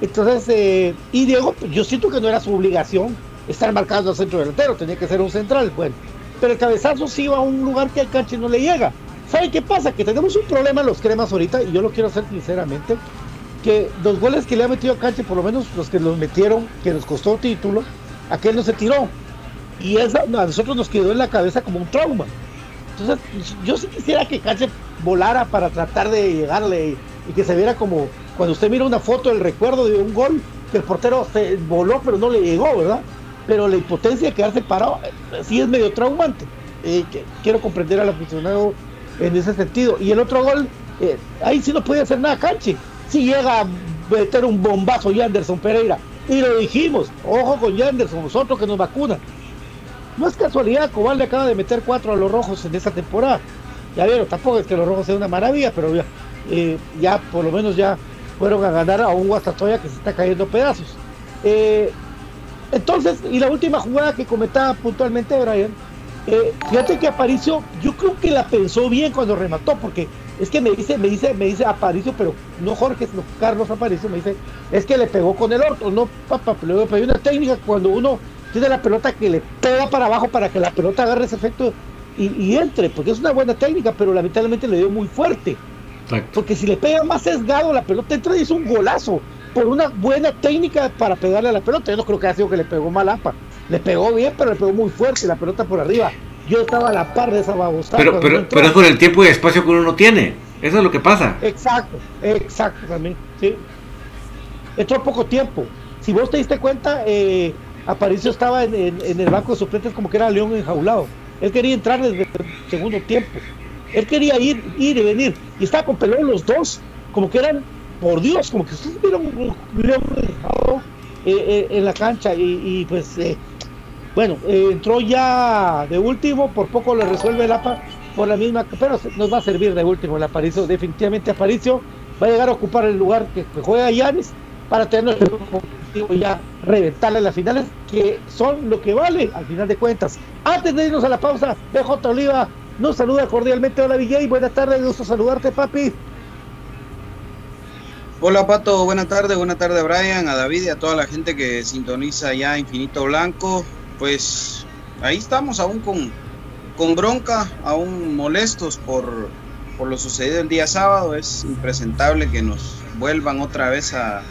Entonces, eh, y Diego, pues, yo siento que no era su obligación estar marcando al centro delantero, tenía que ser un central, bueno. Pero el cabezazo sí iba a un lugar que al canche no le llega. ¿Saben qué pasa? Que tenemos un problema en los cremas ahorita, y yo lo quiero hacer sinceramente los goles que le ha metido a Canche, por lo menos los que los metieron, que nos costó título, aquel no se tiró. Y eso a nosotros nos quedó en la cabeza como un trauma. Entonces, yo sí quisiera que Canche volara para tratar de llegarle y que se viera como cuando usted mira una foto del recuerdo de un gol, que el portero se voló pero no le llegó, ¿verdad? Pero la impotencia de quedarse parado eh, sí es medio traumante. Eh, quiero comprender al aficionado en ese sentido. Y el otro gol, eh, ahí sí no puede hacer nada Canche si llega a meter un bombazo Yanderson Pereira. Y lo dijimos, ojo con Yanderson, nosotros que nos vacunan. No es casualidad, Cobal le acaba de meter cuatro a los rojos en esta temporada. Ya vieron, tampoco es que los rojos sean una maravilla, pero ya, eh, ya por lo menos ya fueron a ganar a un Guastatoya que se está cayendo pedazos. Eh, entonces, y la última jugada que comentaba puntualmente Brian, eh, fíjate que Aparicio, yo creo que la pensó bien cuando remató, porque es que me dice, me dice, me dice Aparicio, pero no Jorge, sino Carlos Aparicio, me dice, es que le pegó con el orto, no, papá, pero hay una técnica cuando uno tiene la pelota que le pega para abajo para que la pelota agarre ese efecto y, entre, porque es una buena técnica, pero lamentablemente le dio muy fuerte. Porque si le pega más sesgado, la pelota entra y es un golazo. Por una buena técnica para pegarle a la pelota. Yo no creo que haya sido que le pegó mal APA. Le pegó bien, pero le pegó muy fuerte la pelota por arriba yo estaba a la par de esa babosada. Pero, pero, pero es por el tiempo y espacio que uno no tiene. Eso es lo que pasa. Exacto, exacto también. Sí. Entró poco tiempo. Si vos te diste cuenta, eh, Aparicio estaba en, el banco de suplentes como que era león enjaulado. Él quería entrar desde el segundo tiempo. Él quería ir, ir y venir. Y estaba con pelón los dos, como que eran, por Dios, como que ustedes vieron un león enjaulado eh, eh, en la cancha. Y, y pues eh, bueno, eh, entró ya de último, por poco le resuelve el APA por la misma, pero nos va a servir de último el Aparicio, definitivamente Aparicio va a llegar a ocupar el lugar que, juega Yanis para tener objetivo ya reventarle las finales, que son lo que vale al final de cuentas. Antes de irnos a la pausa, BJ Oliva nos saluda cordialmente. Hola y buenas tardes, gusto saludarte, papi. Hola Pato, buena tarde, buena tarde a Brian, a David y a toda la gente que sintoniza ya Infinito Blanco. Pues ahí estamos aún con, con bronca, aún molestos por, por lo sucedido el día sábado. Es impresentable que nos vuelvan otra vez a,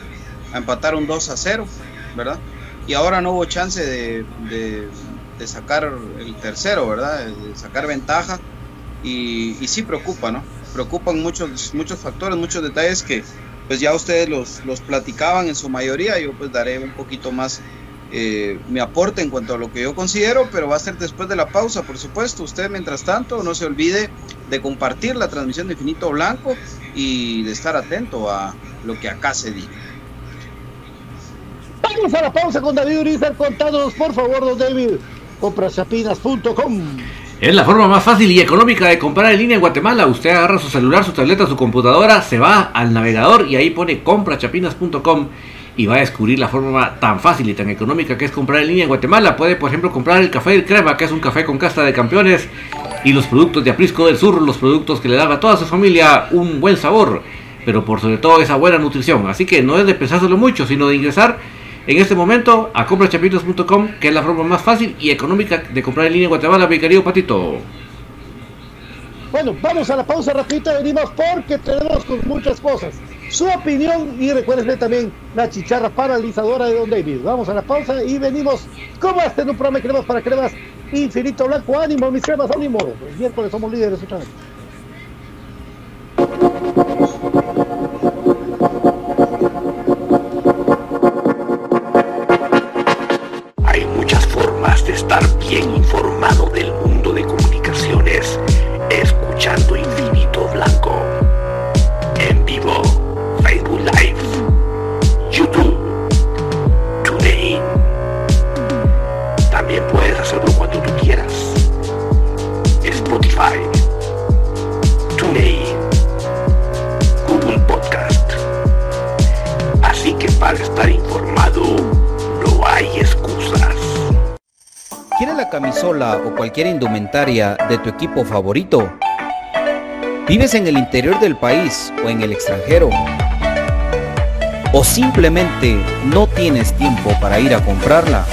a empatar un 2 a 0, ¿verdad? Y ahora no hubo chance de, de, sacar el tercero, ¿verdad? De sacar ventaja. Y, y sí preocupa, ¿no? Preocupan muchos, muchos factores, muchos detalles que pues ya ustedes los, los platicaban en su mayoría. Yo pues daré un poquito más eh, mi aporte en cuanto a lo que yo considero, pero va a ser después de la pausa, por supuesto. Usted, mientras tanto, no se olvide de compartir la transmisión de Infinito Blanco y de estar atento a lo que acá se diga. Vamos a la pausa con David Urizar. Contanos, por favor, don David. Comprachapinas.com. Es la forma más fácil y económica de comprar en línea en Guatemala. Usted agarra su celular, su tableta, su computadora, se va al navegador y ahí pone comprachapinas.com y va a descubrir la forma tan fácil y tan económica que es comprar en línea en Guatemala. Puede, por ejemplo, comprar el café del crema, que es un café con casta de campeones, y los productos de Aprisco del Sur, los productos que le dan a toda su familia un buen sabor, pero por sobre todo esa buena nutrición. Así que no es de pensárselo mucho, sino de ingresar en este momento a comprachapitos.com, que es la forma más fácil y económica de comprar en línea en Guatemala, mi querido Patito. Bueno, vamos a la pausa rapidito, venimos porque tenemos muchas cosas. Su opinión y recuerden también la chicharra paralizadora de Don David. Vamos a la pausa y venimos como este en un programa de cremas para cremas infinito blanco. Ánimo, mis cremas, ánimo. El miércoles somos líderes otra vez. Hay muchas formas de estar bien informado del mundo de comunicaciones escuchando o cualquier indumentaria de tu equipo favorito? ¿Vives en el interior del país o en el extranjero? ¿O simplemente no tienes tiempo para ir a comprarla?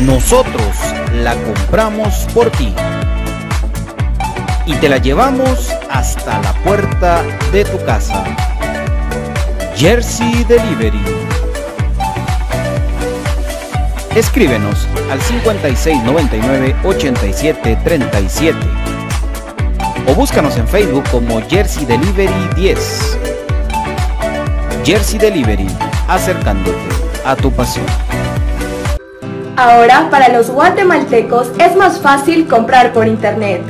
Nosotros la compramos por ti y te la llevamos hasta la puerta de tu casa. Jersey Delivery. Escríbenos al 5699-8737 o búscanos en Facebook como Jersey Delivery 10. Jersey Delivery, acercándote a tu pasión. Ahora, para los guatemaltecos es más fácil comprar por internet.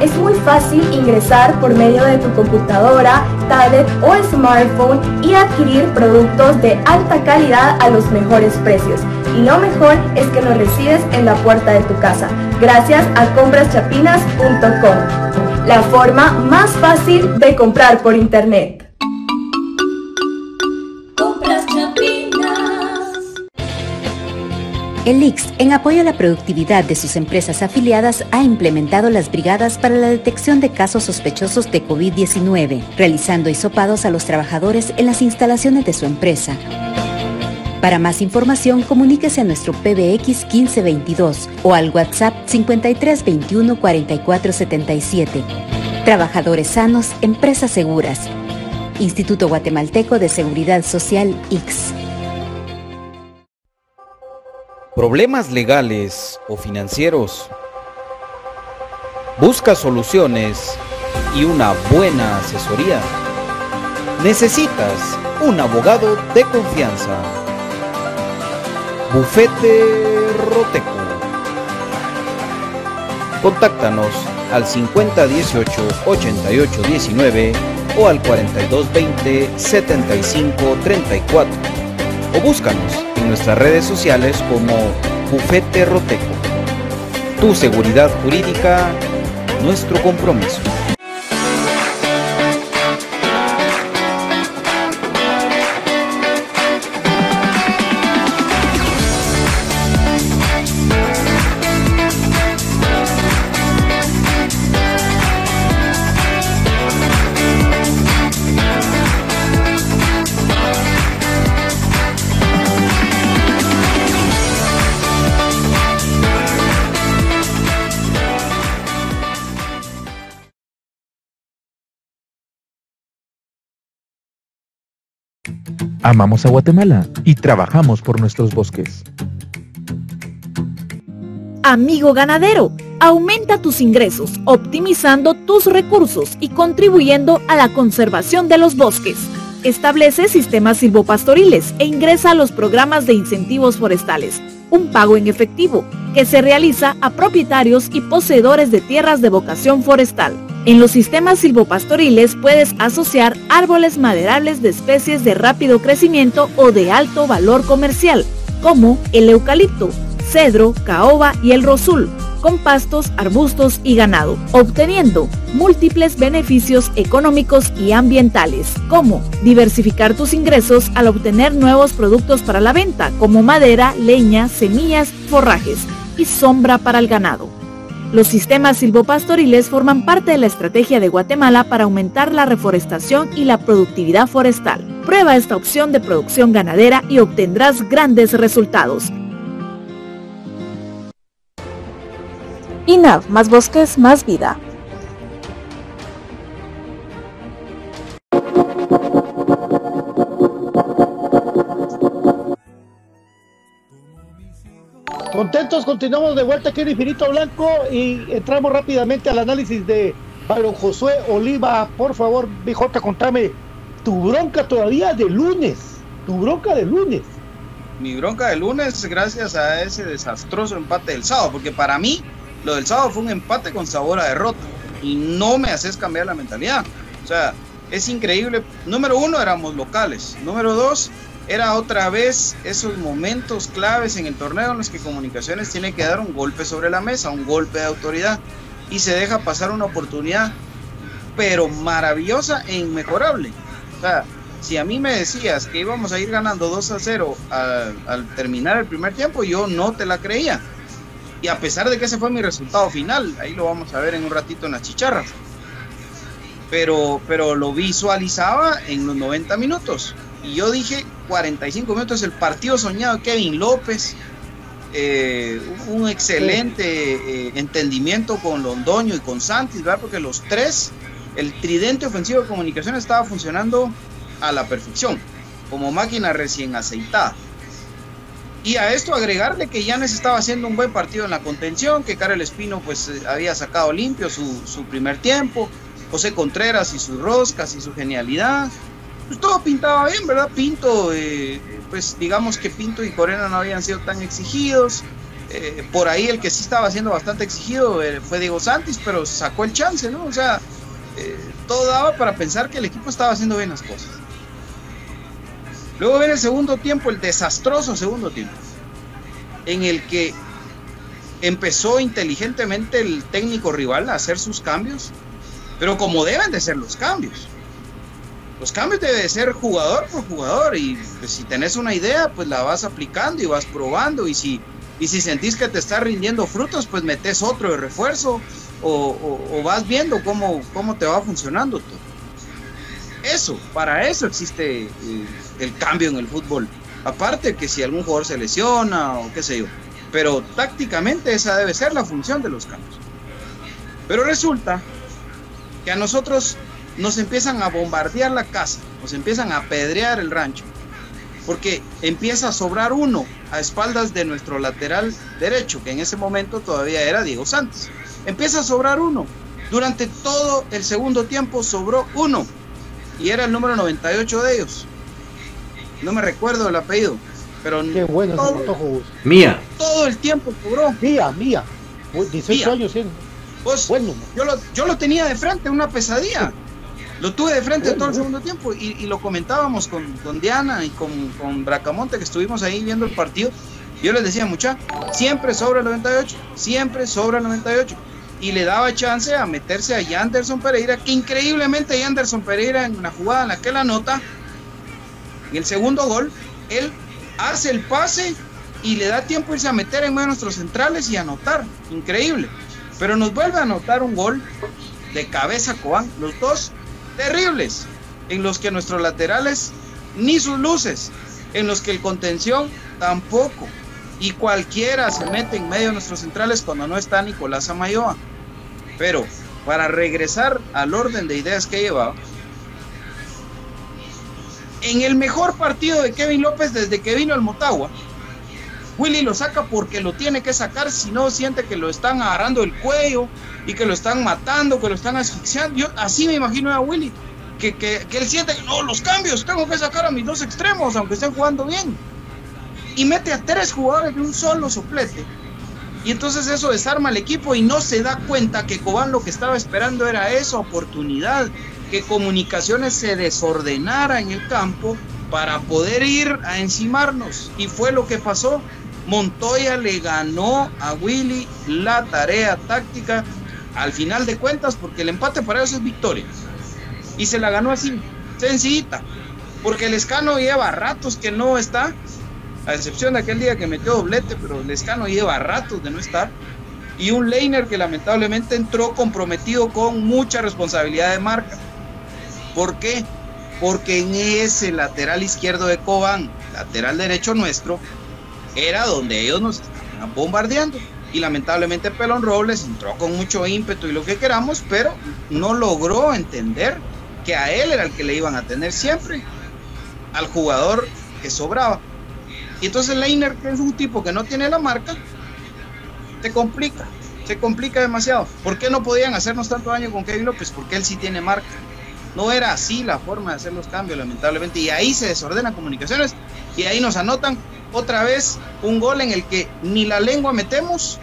Es muy fácil ingresar por medio de tu computadora, tablet o smartphone y adquirir productos de alta calidad a los mejores precios. Y lo mejor es que lo recibes en la puerta de tu casa, gracias a compraschapinas.com, la forma más fácil de comprar por internet. El IX, en apoyo a la productividad de sus empresas afiliadas, ha implementado las brigadas para la detección de casos sospechosos de COVID-19, realizando hisopados a los trabajadores en las instalaciones de su empresa. Para más información, comuníquese a nuestro PBX 1522 o al WhatsApp 5321 4477. Trabajadores sanos, empresas seguras. Instituto Guatemalteco de Seguridad Social X. ¿Problemas legales o financieros? ¿Busca soluciones y una buena asesoría? Necesitas un abogado de confianza. Bufete Roteco. Contáctanos al 5018-8819 o al 4220-7534 o búscanos en nuestras redes sociales como Bufete Roteco. Tu seguridad jurídica, nuestro compromiso. Amamos a Guatemala y trabajamos por nuestros bosques. Amigo ganadero, aumenta tus ingresos, optimizando tus recursos y contribuyendo a la conservación de los bosques. Establece sistemas silvopastoriles e ingresa a los programas de incentivos forestales, un pago en efectivo que se realiza a propietarios y poseedores de tierras de vocación forestal. En los sistemas silvopastoriles puedes asociar árboles maderables de especies de rápido crecimiento o de alto valor comercial, como el eucalipto, cedro, caoba y el rosul, con pastos, arbustos y ganado, obteniendo múltiples beneficios económicos y ambientales, como diversificar tus ingresos al obtener nuevos productos para la venta, como madera, leña, semillas, forrajes y sombra para el ganado. Los sistemas silvopastoriles forman parte de la estrategia de Guatemala para aumentar la reforestación y la productividad forestal. Prueba esta opción de producción ganadera y obtendrás grandes resultados. INAV, más bosques, más vida. Contentos, continuamos de vuelta aquí en Infinito Blanco y entramos rápidamente al análisis de Byron Josué Oliva. Por favor, BJ, contame tu bronca todavía de lunes. Tu bronca de lunes. Mi bronca de lunes, gracias a ese desastroso empate del sábado, porque para mí lo del sábado fue un empate con sabor a derrota y no me haces cambiar la mentalidad. O sea, es increíble. Número uno, éramos locales. Número dos, era otra vez esos momentos claves en el torneo en los que Comunicaciones tiene que dar un golpe sobre la mesa, un golpe de autoridad y se deja pasar una oportunidad, pero maravillosa e inmejorable. O sea, si a mí me decías que íbamos a ir ganando 2 a 0 al, al terminar el primer tiempo, yo no te la creía. Y a pesar de que ese fue mi resultado final, ahí lo vamos a ver en un ratito en las chicharras. Pero, pero lo visualizaba en los 90 minutos. Y yo dije, 45 minutos, el partido soñado de Kevin López. eh, un excelente eh, entendimiento con Londoño y con Santis, ¿verdad? Porque los tres, el tridente ofensivo de comunicación estaba funcionando a la perfección, como máquina recién aceitada. Y a esto agregarle que Yanes estaba haciendo un buen partido en la contención, que Karel Espino pues eh, había sacado limpio su, su primer tiempo, José Contreras y sus roscas y su genialidad. Pues todo pintaba bien, ¿verdad? Pinto, eh, pues digamos que Pinto y Corena no habían sido tan exigidos. Eh, por ahí el que sí estaba siendo bastante exigido eh, fue Diego Santis, pero sacó el chance, ¿no? O sea, todo daba para pensar que el equipo estaba haciendo bien las cosas. Luego viene el segundo tiempo, el desastroso segundo tiempo, en el que empezó inteligentemente el técnico rival a hacer sus cambios, pero como deben de ser los cambios. Los cambios deben de ser jugador por jugador y pues, si tenés una idea, pues la vas aplicando y vas probando y si, y si sentís que te está rindiendo frutos, pues metes otro de refuerzo o vas viendo cómo, cómo te va funcionando todo. Eso, para eso existe eh, el cambio en el fútbol. Aparte que si algún jugador se lesiona o qué sé yo. Pero tácticamente esa debe ser la función de los cambios. Pero resulta que a nosotros nos empiezan a bombardear la casa, nos empiezan a apedrear el rancho, porque empieza a sobrar uno a espaldas de nuestro lateral derecho, que en ese momento todavía era Diego Santos. Empieza a sobrar uno. Durante todo el segundo tiempo sobró uno, y era el número 98 de ellos. No me recuerdo el apellido, pero Qué bueno ese todo. Mía. todo el tiempo sobró. Mía, mía. Vos, 18 Mía. años tiene. Pues, Bueno, yo, lo, yo lo tenía de frente, una pesadilla. Lo tuve de frente todo el segundo tiempo y, lo comentábamos con, con Diana y con, con Bracamonte que estuvimos ahí viendo el partido. Yo les decía, mucha, siempre sobra el 98, siempre sobra el 98. Y le daba chance a meterse a Yanderson Pereira, que increíblemente Yanderson Pereira en una jugada en la que la anota, en el segundo gol, él hace el pase y le da tiempo irse a meter en medio de nuestros centrales y anotar. Increíble. Pero nos vuelve a anotar un gol de cabeza Cobán, los dos terribles, en los que nuestros laterales ni sus luces, en los que el contención tampoco. Y cualquiera se mete en medio de nuestros centrales cuando no está Nicolás Amayoa. Pero para regresar al orden de ideas que llevaba, En el mejor partido de Kevin López desde que vino al Motagua, Willy lo saca porque lo tiene que sacar, si no siente que lo están agarrando el cuello y que lo están matando, que lo están asfixiando. Yo así me imagino a Willy, que, que, que él siente que no, los cambios, tengo que sacar a mis dos extremos, aunque estén jugando bien. Y mete a tres jugadores de un solo soplete. Y entonces eso desarma al equipo y no se da cuenta que Cobán lo que estaba esperando era esa oportunidad, que comunicaciones se desordenara en el campo para poder ir a encimarnos. Y fue lo que pasó. Montoya le ganó a Willy la tarea táctica al final de cuentas, porque el empate para ellos es victoria. Y se la ganó así, sencillita. Porque el escano lleva ratos que no está, a excepción de aquel día que metió doblete, pero el escano lleva ratos de no estar. Y un Leiner que lamentablemente entró comprometido con mucha responsabilidad de marca. ¿Por qué? Porque en ese lateral izquierdo de Cobán, lateral derecho nuestro, era donde ellos nos estaban bombardeando. Y lamentablemente Pelón Robles entró con mucho ímpetu y lo que queramos, pero no logró entender que a él era el que le iban a tener siempre, al jugador que sobraba. Y entonces Leiner, que es un tipo que no tiene la marca, se complica, se complica demasiado. ¿Por qué no podían hacernos tanto daño con Kevin López? Porque él sí tiene marca. No era así la forma de hacer los cambios, lamentablemente. Y ahí se desordenan comunicaciones y ahí nos anotan otra vez un gol en el que ni la lengua metemos,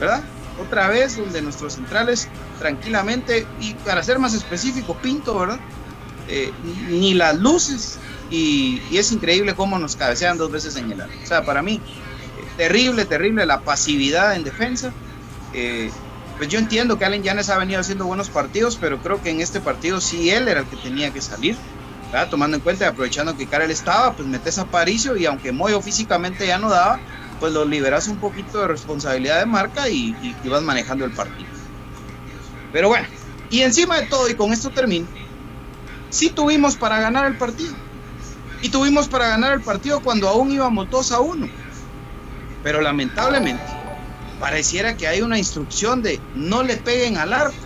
¿verdad? Otra vez donde nuestros centrales tranquilamente, y para ser más específico, Pinto, ¿verdad? Eh, ni las luces, y, es increíble cómo nos cabecean dos veces en el área. O sea, para mí, eh, terrible, terrible la pasividad en defensa. Eh, pues yo entiendo que Allen Yanes ha venido haciendo buenos partidos, pero creo que en este partido sí él era el que tenía que salir. Tomando en cuenta y aprovechando que Karel estaba, pues metes a Paricio y aunque Moyo físicamente ya no daba, pues lo liberas un poquito de responsabilidad de marca y, y, y vas manejando el partido. Pero bueno, y encima de todo, y con esto termino, sí tuvimos para ganar el partido. Y tuvimos para ganar el partido cuando aún íbamos 2 a 1. Pero lamentablemente, pareciera que hay una instrucción de no le peguen al arco.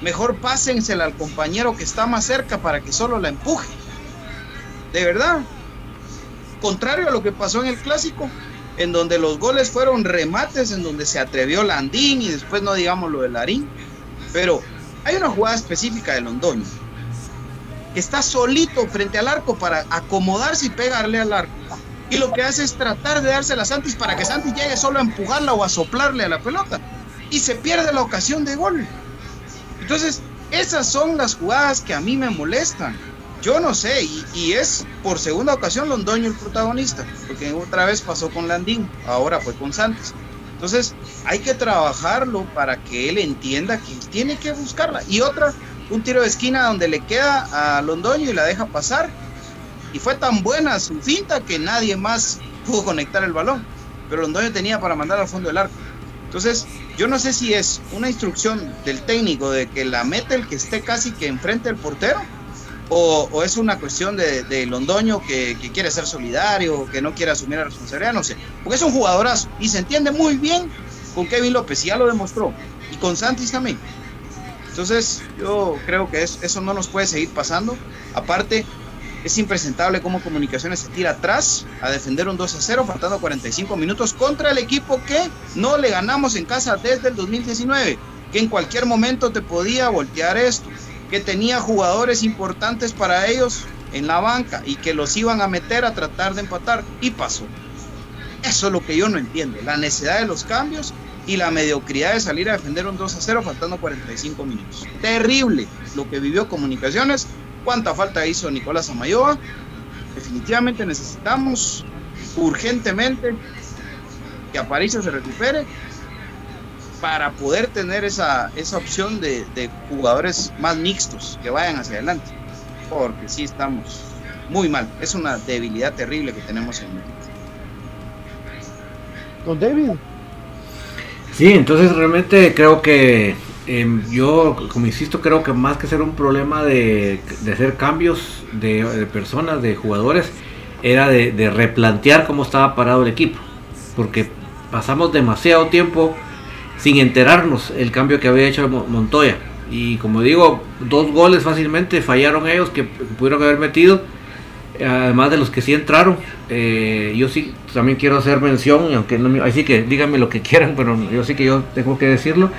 Mejor pásensela al compañero que está más cerca para que solo la empuje. De verdad. Contrario a lo que pasó en el clásico, en donde los goles fueron remates, en donde se atrevió Landín y después no digamos lo de Larín. Pero hay una jugada específica de Londoño que está solito frente al arco para acomodarse y pegarle al arco. Y lo que hace es tratar de dársela a Santis para que Santis llegue solo a empujarla o a soplarle a la pelota. Y se pierde la ocasión de gol. Entonces, esas son las jugadas que a mí me molestan. Yo no sé, y, es por segunda ocasión Londoño el protagonista, porque otra vez pasó con Landín, ahora fue con Santos. Entonces, hay que trabajarlo para que él entienda que tiene que buscarla. Y otra, un tiro de esquina donde le queda a Londoño y la deja pasar. Y fue tan buena su finta que nadie más pudo conectar el balón. Pero Londoño tenía para mandar al fondo del arco. Entonces, yo no sé si es una instrucción del técnico de que la mete el que esté casi que enfrente del portero. O, es una cuestión de, de Londoño que, que, quiere ser solidario, que no quiere asumir la responsabilidad, no sé. Porque es un jugadorazo y se entiende muy bien con Kevin López, ya lo demostró. Y con Santis también. Entonces, yo creo que es, eso no nos puede seguir pasando. Aparte, es impresentable cómo Comunicaciones se tira atrás a defender un 2 a 0, faltando 45 minutos contra el equipo que no le ganamos en casa desde el 2019, que en cualquier momento te podía voltear esto, que tenía jugadores importantes para ellos en la banca y que los iban a meter a tratar de empatar, y pasó. Eso es lo que yo no entiendo, la necesidad de los cambios y la mediocridad de salir a defender un 2 a 0 faltando 45 minutos. Terrible lo que vivió Comunicaciones, cuánta falta hizo Nicolás Amayoa. Definitivamente necesitamos urgentemente que Aparicio se recupere para poder tener esa, esa opción de, de jugadores más mixtos que vayan hacia adelante. Porque sí estamos muy mal. Es una debilidad terrible que tenemos en el equipo. Don David. Sí, entonces realmente creo que eh, yo, como insisto, creo que más que ser un problema de, de hacer cambios de, de, personas, de jugadores, era de, de, replantear cómo estaba parado el equipo. Porque pasamos demasiado tiempo sin enterarnos el cambio que había hecho Montoya. Y como digo, dos goles fácilmente fallaron ellos que pudieron haber metido. además de los que sí entraron, eh, yo sí también quiero hacer mención, aunque no, así que díganme lo que quieran, pero yo sí que yo tengo que decirlo.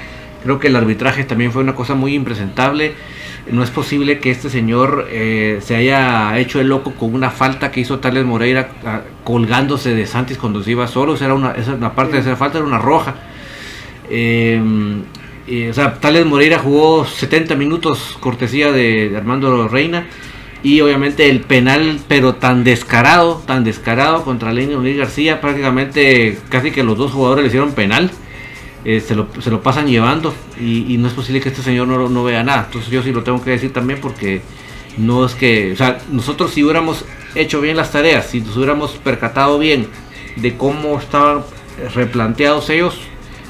Creo que el arbitraje también fue una cosa muy impresentable. No es posible que este señor eh, se haya hecho el loco con una falta que hizo Tales Moreira ah, colgándose de Santis cuando se iba solo. era una, esa, una parte de esa falta era una roja. Em, o sea, Tales Moreira jugó 70 minutos cortesía de Armando Reina y obviamente el penal, pero tan descarado, tan descarado contra Luis García, prácticamente casi que los dos jugadores le hicieron penal. Eh, se, lo, se, lo, pasan llevando y, no es posible que este señor no, no, vea nada. Entonces yo sí lo tengo que decir también porque no es que, o sea, nosotros si hubiéramos hecho bien las tareas, si nos hubiéramos percatado bien de cómo estaban replanteados ellos,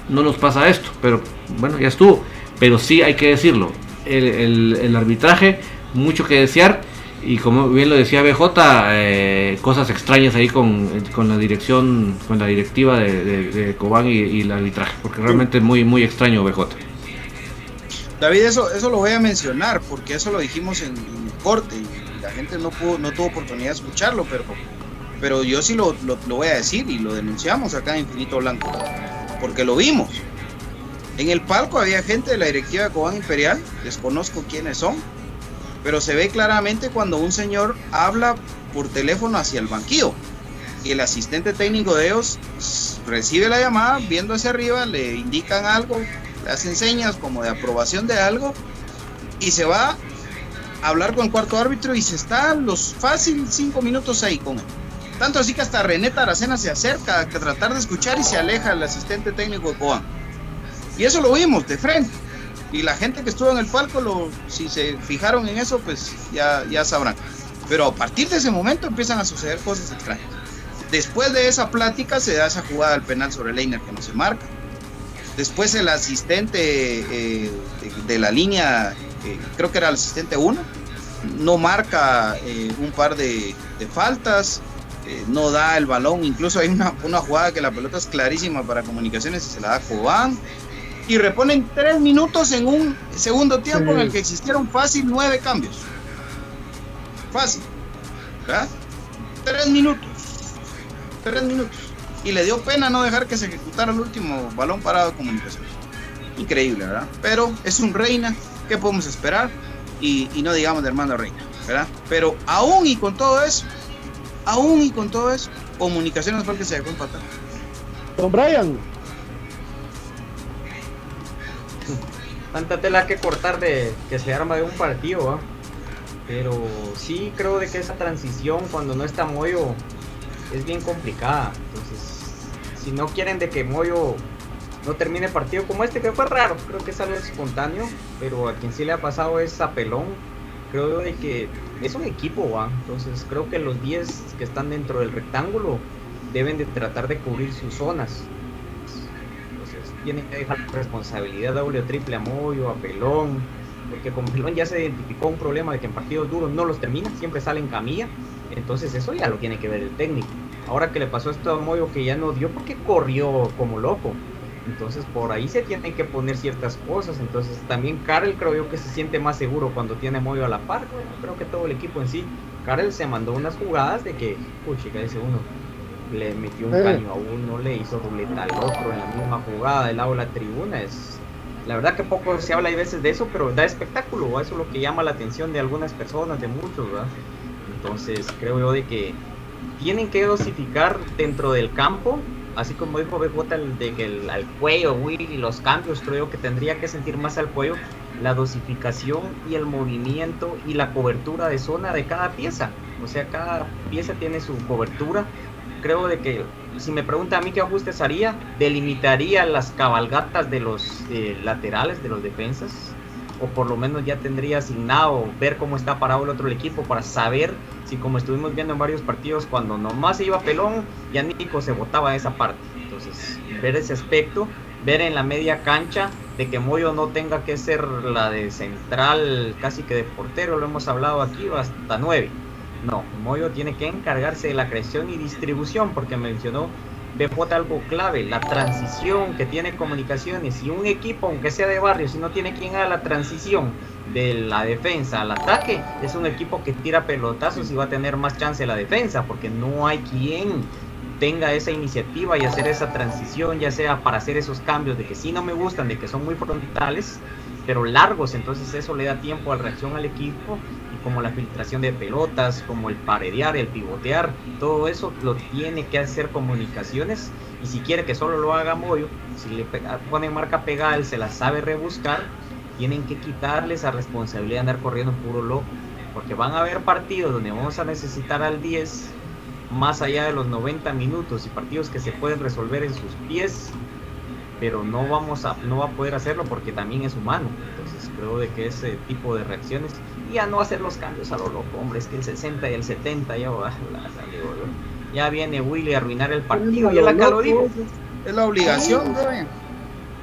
no nos pasa esto. Pero bueno, ya estuvo. Pero sí hay que decirlo, el, el arbitraje, mucho que desear y como bien lo decía BJ, eh, cosas extrañas ahí con, la dirección, con la directiva de, de, Cobán y, el arbitraje, porque realmente es muy, muy extraño BJ. David, eso, eso lo voy a mencionar, porque eso lo dijimos en, corte y la gente no, tuvo oportunidad de escucharlo, pero, pero yo sí lo, lo, lo voy a decir y lo denunciamos acá en Infinito Blanco, porque lo vimos. En el palco había gente de la directiva de Cobán Imperial, desconozco quiénes son, pero se ve claramente cuando un señor habla por teléfono hacia el banquillo y el asistente técnico de ellos recibe la llamada, viendo hacia arriba, le indican algo, le hacen señas como de aprobación de algo y se va a hablar con el cuarto árbitro y se está los fácil cinco minutos ahí con él. Tanto así que hasta René Taracena se acerca a tratar de escuchar y se aleja el asistente técnico de Coan. Y eso lo vimos de frente. Y la gente que estuvo en el palco, si se fijaron en eso, pues ya, ya sabrán. Pero a partir de ese momento empiezan a suceder cosas extrañas. Después de esa plática se da esa jugada al penal sobre Leiner que no se marca. Después el asistente eh, de, la línea, eh, creo que era el asistente 1, no marca eh, un par de, faltas, no da el balón. Incluso hay una, una, jugada que la pelota es clarísima para comunicaciones y se la da Cobán y reponen tres minutos en un segundo tiempo en el que existieron fácil nueve cambios. Fácil. ¿verdad? Tres minutos. Tres minutos. Y le dio pena no dejar que se ejecutara el último balón parado de comunicación. Increíble, ¿verdad? Pero es un reina. ¿Qué podemos esperar? Y, no digamos de hermano reina, ¿verdad? Pero aún y con todo eso, aún y con todo eso, comunicaciones fue el que se dejó empatar. Don Brian, tanta tela que cortar de que se arma de un partido, pero sí creo de que esa transición cuando no está Moyo es bien complicada. Entonces, si no quieren de que Moyo no termine partido como este, que fue raro, creo que es algo espontáneo, pero a quien sí le ha pasado es a Pelón. Creo de que es un equipo, ¿va? entonces creo que los 10 que están dentro del rectángulo deben de tratar de cubrir sus zonas tiene que dejar responsabilidad doble o triple a Moyo, a Pelón, porque con Pelón ya se identificó un problema de que en partidos duros no los termina, siempre sale en camilla, entonces eso ya lo tiene que ver el técnico. Ahora que le pasó esto a Moyo que ya no dio porque corrió como loco. Entonces por ahí se tienen que poner ciertas cosas. Entonces también Karel creo yo que se siente más seguro cuando tiene Moyo a la par. creo que todo el equipo en sí. Karel se mandó unas jugadas de que, pucha, dice uno, le metió un caño a uno, le hizo ruleta al otro en la misma jugada del lado de la tribuna. Es, la verdad que poco se habla a veces de eso, pero da espectáculo, eso es lo que llama la atención de algunas personas, de muchos, Entonces creo yo de que tienen que dosificar dentro del campo, así como dijo BJ de que el, al cuello, y los cambios, creo que tendría que sentir más al cuello la dosificación y el movimiento y la cobertura de zona de cada pieza. O sea, cada pieza tiene su cobertura creo de que si me pregunta a mí qué ajustes haría, delimitaría las cabalgatas de los eh, laterales, de los defensas, o por lo menos ya tendría asignado ver cómo está parado el otro equipo para saber si como estuvimos viendo en varios partidos, cuando nomás se iba pelón, ya Nico se botaba esa parte. Entonces, ver ese aspecto, ver en la media cancha de que Moyo no tenga que ser la de central, casi que de portero, lo hemos hablado aquí, hasta nueve no, Moyo tiene que encargarse de la creación y distribución porque mencionó BJ algo clave, la transición que tiene comunicaciones. Y un equipo, aunque sea de barrio, si no tiene quien haga la transición de la defensa al ataque, es un equipo que tira pelotazos y va a tener más chance la defensa, porque no hay quien tenga esa iniciativa y hacer esa transición, ya sea para hacer esos cambios de que sí no me gustan, de que son muy frontales, pero largos, entonces eso le da tiempo a reacción al equipo como la filtración de pelotas, como el paredear, el pivotear, todo eso lo tiene que hacer comunicaciones y si quiere que solo lo haga Moyo, si le ponen marca pegal, se la sabe rebuscar, tienen que quitarle esa responsabilidad de andar corriendo puro loco, porque van a haber partidos donde vamos a necesitar al 10 más allá de los 90 minutos y partidos que se pueden resolver en sus pies, pero no vamos a no va a poder hacerlo porque también es humano. Entonces creo de que ese tipo de reacciones y a no hacer los cambios a lo loco, hombre, es que el 60 y el 70 ya va, ya viene Willy a arruinar el partido, y él acá lo dijo. Es la obligación,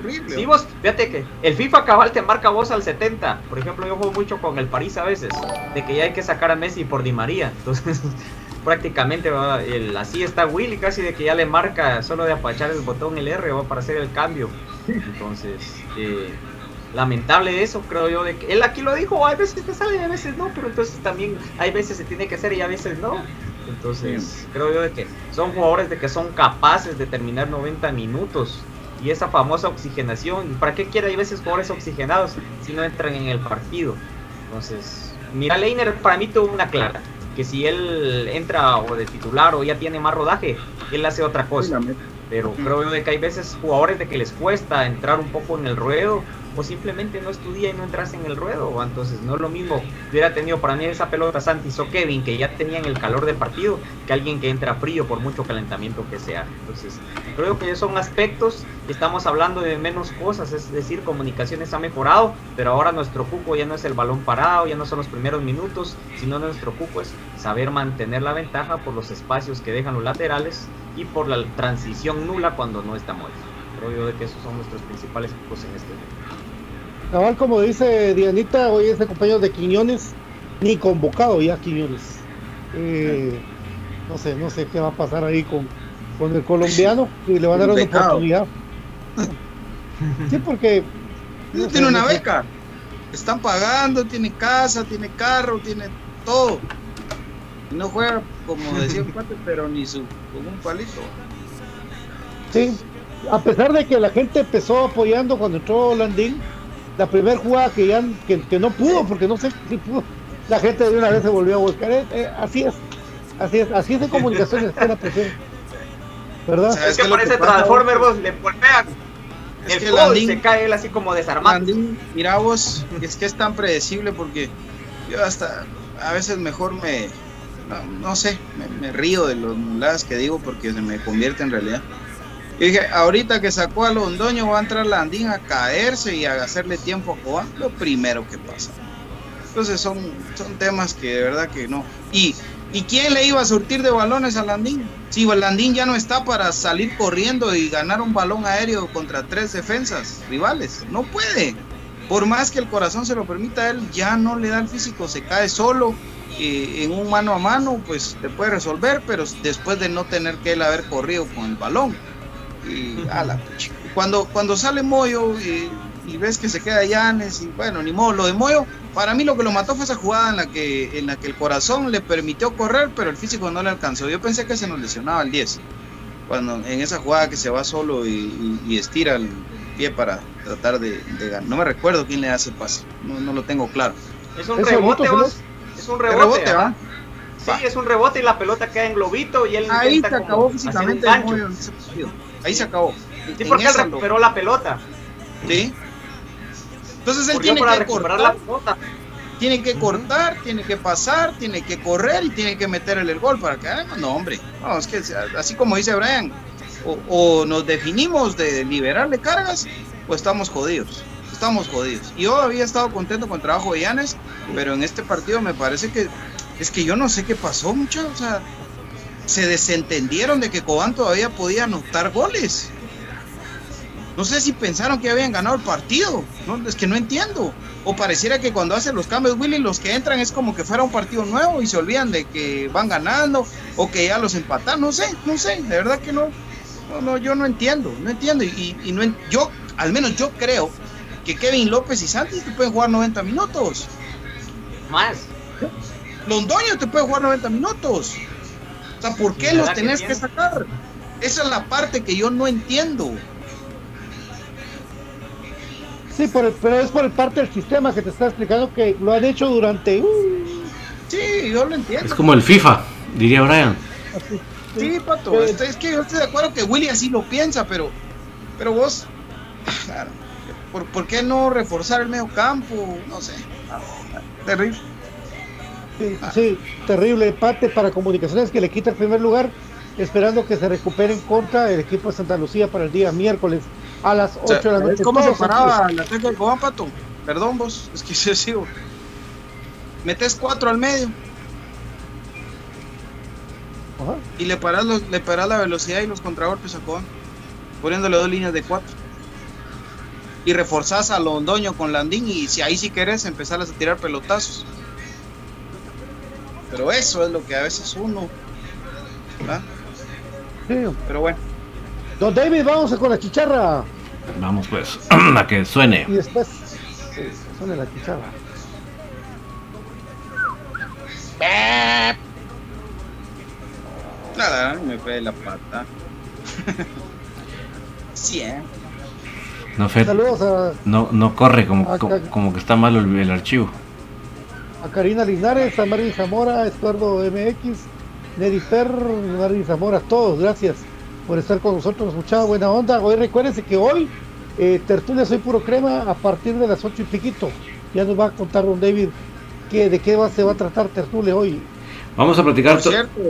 Horrible. Sí, vos, fíjate que el FIFA cabal te marca vos al 70. Por ejemplo, yo juego mucho con el París a veces, de que ya hay que sacar a Messi por Di María. Entonces, prácticamente el, así está Willy casi de que ya le marca solo de apachar el botón el R ¿va? para hacer el cambio entonces eh, lamentable eso creo yo de que él aquí lo dijo hay veces te sale y a veces no pero entonces también hay veces se tiene que hacer y a veces no. Entonces creo yo de que son jugadores de que son capaces de terminar 90 minutos y esa famosa oxigenación para qué quiere hay veces jugadores oxigenados si no entran en el partido. Entonces mira Leiner para mí tuvo una clara que si él entra o de titular o ya tiene más rodaje, él hace otra cosa. Pero creo yo de que hay veces jugadores de que les cuesta entrar un poco en el ruedo o simplemente no estudia y no entras en el ruedo. Entonces no es lo mismo. Hubiera tenido para mí esa pelota Santis o Kevin que ya tenían el calor del partido que alguien que entra frío por mucho calentamiento que sea. Entonces creo que son aspectos estamos hablando de menos cosas. Es decir, comunicaciones ha mejorado, pero ahora nuestro cuco ya no es el balón parado, ya no son los primeros minutos, sino nuestro cuco es saber mantener la ventaja por los espacios que dejan los laterales y por la transición nula cuando no está muerto. Creo yo de que esos son nuestros principales cucos en este momento. Cabal, como dice Dianita, hoy es de compañero de Quiñones, ni convocado ya Quiñones. Eh, no sé, no sé qué va a pasar ahí con, con el colombiano y le van a dar una oportunidad. Sí, porque. tiene una beca. Están pagando, tiene casa, tiene carro, tiene todo. No juega, como decía un cuate, pero ni su, con un palito. Sí, a pesar de que la gente empezó apoyando cuando entró Landín la primera jugada que ya que, no pudo, porque no sé si pudo, la gente de una vez se volvió a buscar. Eh, eh, así es, así es, así es de comunicación está la presión. ¿Verdad? Es que parece Transformer, vos le golpean. Es el que se cae él así como desarmado. mira vos, es que es tan predecible porque yo hasta a veces mejor me, no, sé, me, río de los muladas que digo porque se me convierte en realidad. Y dije, ahorita que sacó a Londoño va a entrar Landín a caerse y a hacerle tiempo a Cobán, lo primero que pasa. Entonces son, son temas que de verdad que no. Y, ¿Y quién le iba a surtir de balones a Landín? Si Landín ya no está para salir corriendo y ganar un balón aéreo contra tres defensas rivales, no puede. Por más que el corazón se lo permita, él ya no le da el físico, se cae solo eh, en un mano a mano, pues te puede resolver, pero después de no tener que él haber corrido con el balón y cuando, cuando sale Moyo y, ves que se queda Llanes y bueno, ni modo, lo de Moyo, para mí lo que lo mató fue esa jugada en la que, en la que el corazón le permitió correr, pero el físico no le alcanzó. Yo pensé que se nos lesionaba el 10, cuando en esa jugada que se va solo y, estira el pie para tratar de, ganar. No me recuerdo quién le hace el pase, no, lo tengo claro. Es un rebote, Es un rebote, ¿va? Sí, es un rebote y la pelota queda en globito y él Ahí se acabó físicamente el en ese partido. Ahí se acabó. Sí, porque él recuperó la pelota. Sí. Entonces él tiene que cortar. La pelota. Tiene que cortar, tiene que pasar, tiene que correr y tiene que meterle el gol para que no, hombre. No, es que así como dice Brian, o, nos definimos de liberarle cargas o estamos jodidos. Estamos jodidos. Yo había estado contento con el trabajo de Yanes, pero en este partido me parece que es que yo no sé qué pasó, muchachos. O sea, se desentendieron de que Cobán todavía podía anotar goles. No sé si pensaron que habían ganado el partido. No, es que no entiendo. O pareciera que cuando hacen los cambios, Willy, los que entran es como que fuera un partido nuevo y se olvidan de que van ganando o que ya los empatan. No sé, no sé, de verdad que no. No, no, yo no entiendo, no entiendo. Y, y no en- yo, al menos yo creo que Kevin López y Santos te pueden jugar 90 minutos. Más. Londoño te puede jugar 90 minutos. O sea, ¿por qué los que tenés que, sacar? Esa es la parte que yo no entiendo. Sí, por el- pero es por el parte del sistema que te está explicando que lo han hecho durante. uh, Sí, yo lo entiendo. Es como el FIFA, diría Brian. Sí, pato. Eh, es que yo estoy de acuerdo que Willy así lo piensa, pero, pero vos, claro, ¿por, por qué no reforzar el medio campo? No sé. Terrible. Sí, terrible empate para comunicaciones que le quita el primer lugar, esperando que se recuperen contra el equipo de Santa Lucía para el día miércoles a las 8 O sea, de la noche. ¿ves ¿Cómo se paraba el ataque del Cobán, pato? Perdón, vos, es que se sigo. Metes cuatro al medio Ajá. y le paras, los, le paras la velocidad y los contragolpes a Cobán, poniéndole dos líneas de cuatro. Y reforzás a Londoño con Landín y si ahí sí querés empezar a tirar pelotazos. Pero eso es lo que a veces uno. ¿verdad? Sí. Pero bueno, Don David, vamos con la chicharra. Vamos pues, a que suene. Y después. Sí, suena la chicharra. nada, me fue la pata. sí, ¿eh? No, Fer, Saludos a, no, no corre, como, como, como que está malo el, el archivo. A Karina Linares, a Marín Zamora, a Estuardo MX, Neri Per, Marín Zamora, todos, gracias por estar con nosotros, mucha buena onda. Hoy recuérdense que hoy eh, Tertulia Soy Puro Crema a partir de las 8 y piquito. Ya nos va a contar don David que, de qué va, se va a tratar Tertulia hoy. Vamos a platicar, Por to- cierto.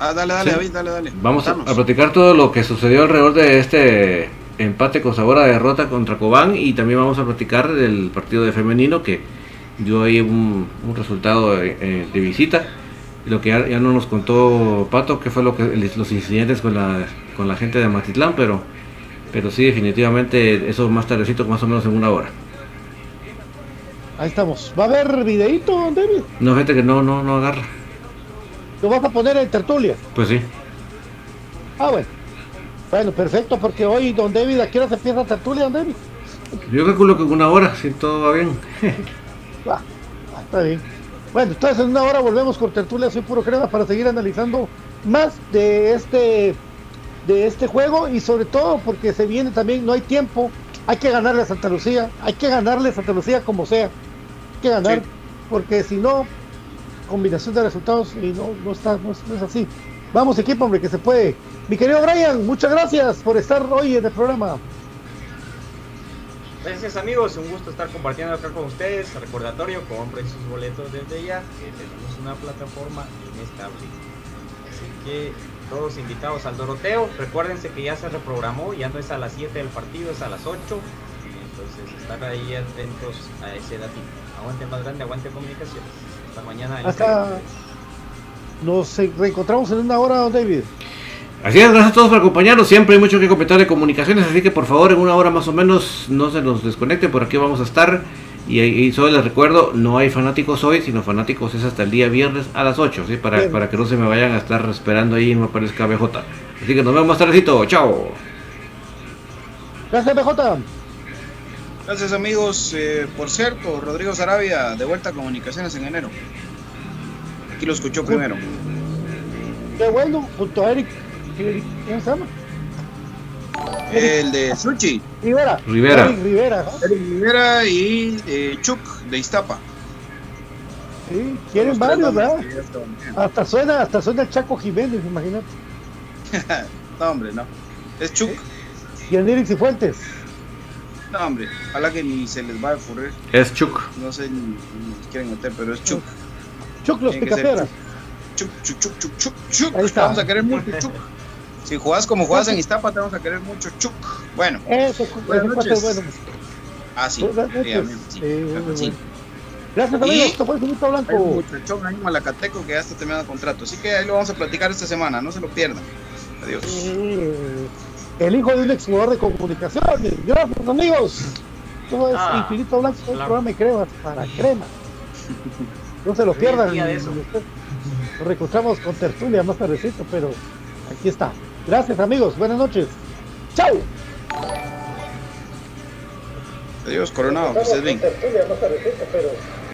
Ah, dale, dale, Sí. David, dale, dale. vamos a, a platicar todo lo que sucedió alrededor de este empate con sabor a derrota contra Cobán y también vamos a platicar del partido de femenino que dio ahí un, un resultado eh, eh, de visita. Lo que ya, ya no nos contó Pato, que fue lo que los incidentes con la, con la gente de Matitlán, pero, pero sí, definitivamente eso más tardecito, más o menos en una hora. Ahí estamos. ¿Va a haber videíto, don David? No, gente que no, no, no agarra. Lo vas a poner en Tertulia. Pues sí. Ah, bueno. Bueno, perfecto, porque hoy, don David, ¿a qué hora se empieza Tertulia, don David? Yo calculo que en una hora, si todo va bien. Ah, está bien. Bueno, entonces en una hora volvemos con Tertulia Soy Puro Crema para seguir analizando más de este de este juego y sobre todo porque se viene también, no hay tiempo, hay que ganarle a Santa Lucía, hay que ganarle a Santa Lucía como sea, hay que ganar, Sí. porque si no, combinación de resultados y no, no está, no es, no es así. Vamos equipo, hombre, que se puede. Mi querido Brian, muchas gracias por estar hoy en el programa. Gracias amigos, un gusto estar compartiendo acá con ustedes. Recordatorio, compren sus boletos desde ya, que tenemos una plataforma inestable. Así que todos invitados al Doroteo. Recuérdense que ya se reprogramó, ya no es a las 7 del partido, es a las 8. Entonces estar ahí atentos a ese datito. Aguante más grande, aguante comunicaciones. Hasta mañana. Hasta nos eh, reencontramos en una hora, David. Así es, gracias a todos por acompañarnos. Siempre hay mucho que comentar de comunicaciones, así que por favor, en una hora más o menos, no se nos desconecten. Por aquí vamos a estar. Y, y solo les recuerdo: no hay fanáticos hoy, sino fanáticos es hasta el día viernes a las 8, ¿sí? para, Bien. para que no se me vayan a estar esperando ahí y no aparezca BJ. Así que nos vemos más tardecito. Chao. Gracias, BJ. Gracias amigos. Eh, por cierto, Rodrigo Sarabia, de vuelta a Comunicaciones en enero. Aquí lo escuchó primero. Qué bueno, junto a Eric, Eric, ¿cómo se llama? El de Suchi, Rivera. Rivera. Eric Rivera, ¿no? Eric Rivera y eh, Chuck de Iztapa. Sí, quieren varios, ¿verdad? Hasta suena, hasta suena Chaco Jiménez, imagínate. No, hombre, no. Es Chuck. Y el Eric Cifuentes. No, hombre. Ojalá que ni se les va a ocurrir. Es Chuck. No sé ni, ni si quieren meter, pero es Chuck. Chuck los picapiedras. Chuck, Chuck, Chuck, Chuck, Chuck, Chuck. Ahí está. Te vamos a querer mucho, Chuck. Si jugás como jugás en Iztapa, te vamos a querer mucho, Chuck. Bueno, Eso, Buenas noches. es bueno. así. Buenas noches. sí, Sí, claro que sí. bueno. Gracias, amigos. Esto fue el Finito Hay un Blanco. muchachón ahí en Malacateco que ya está terminando contrato. Así que ahí lo vamos a platicar esta semana. No se lo pierdan. Adiós. Eh, El hijo de un exjugador de comunicaciones. Gracias, amigos. Todo es Ah, Infinito Blanco, un claro. programa de cremas para crema. No se lo pierdan. Nos reencontramos con tertulia más tardecito, pero aquí está. Gracias amigos, buenas noches. Chao. Adiós, Coronado, que estés bien.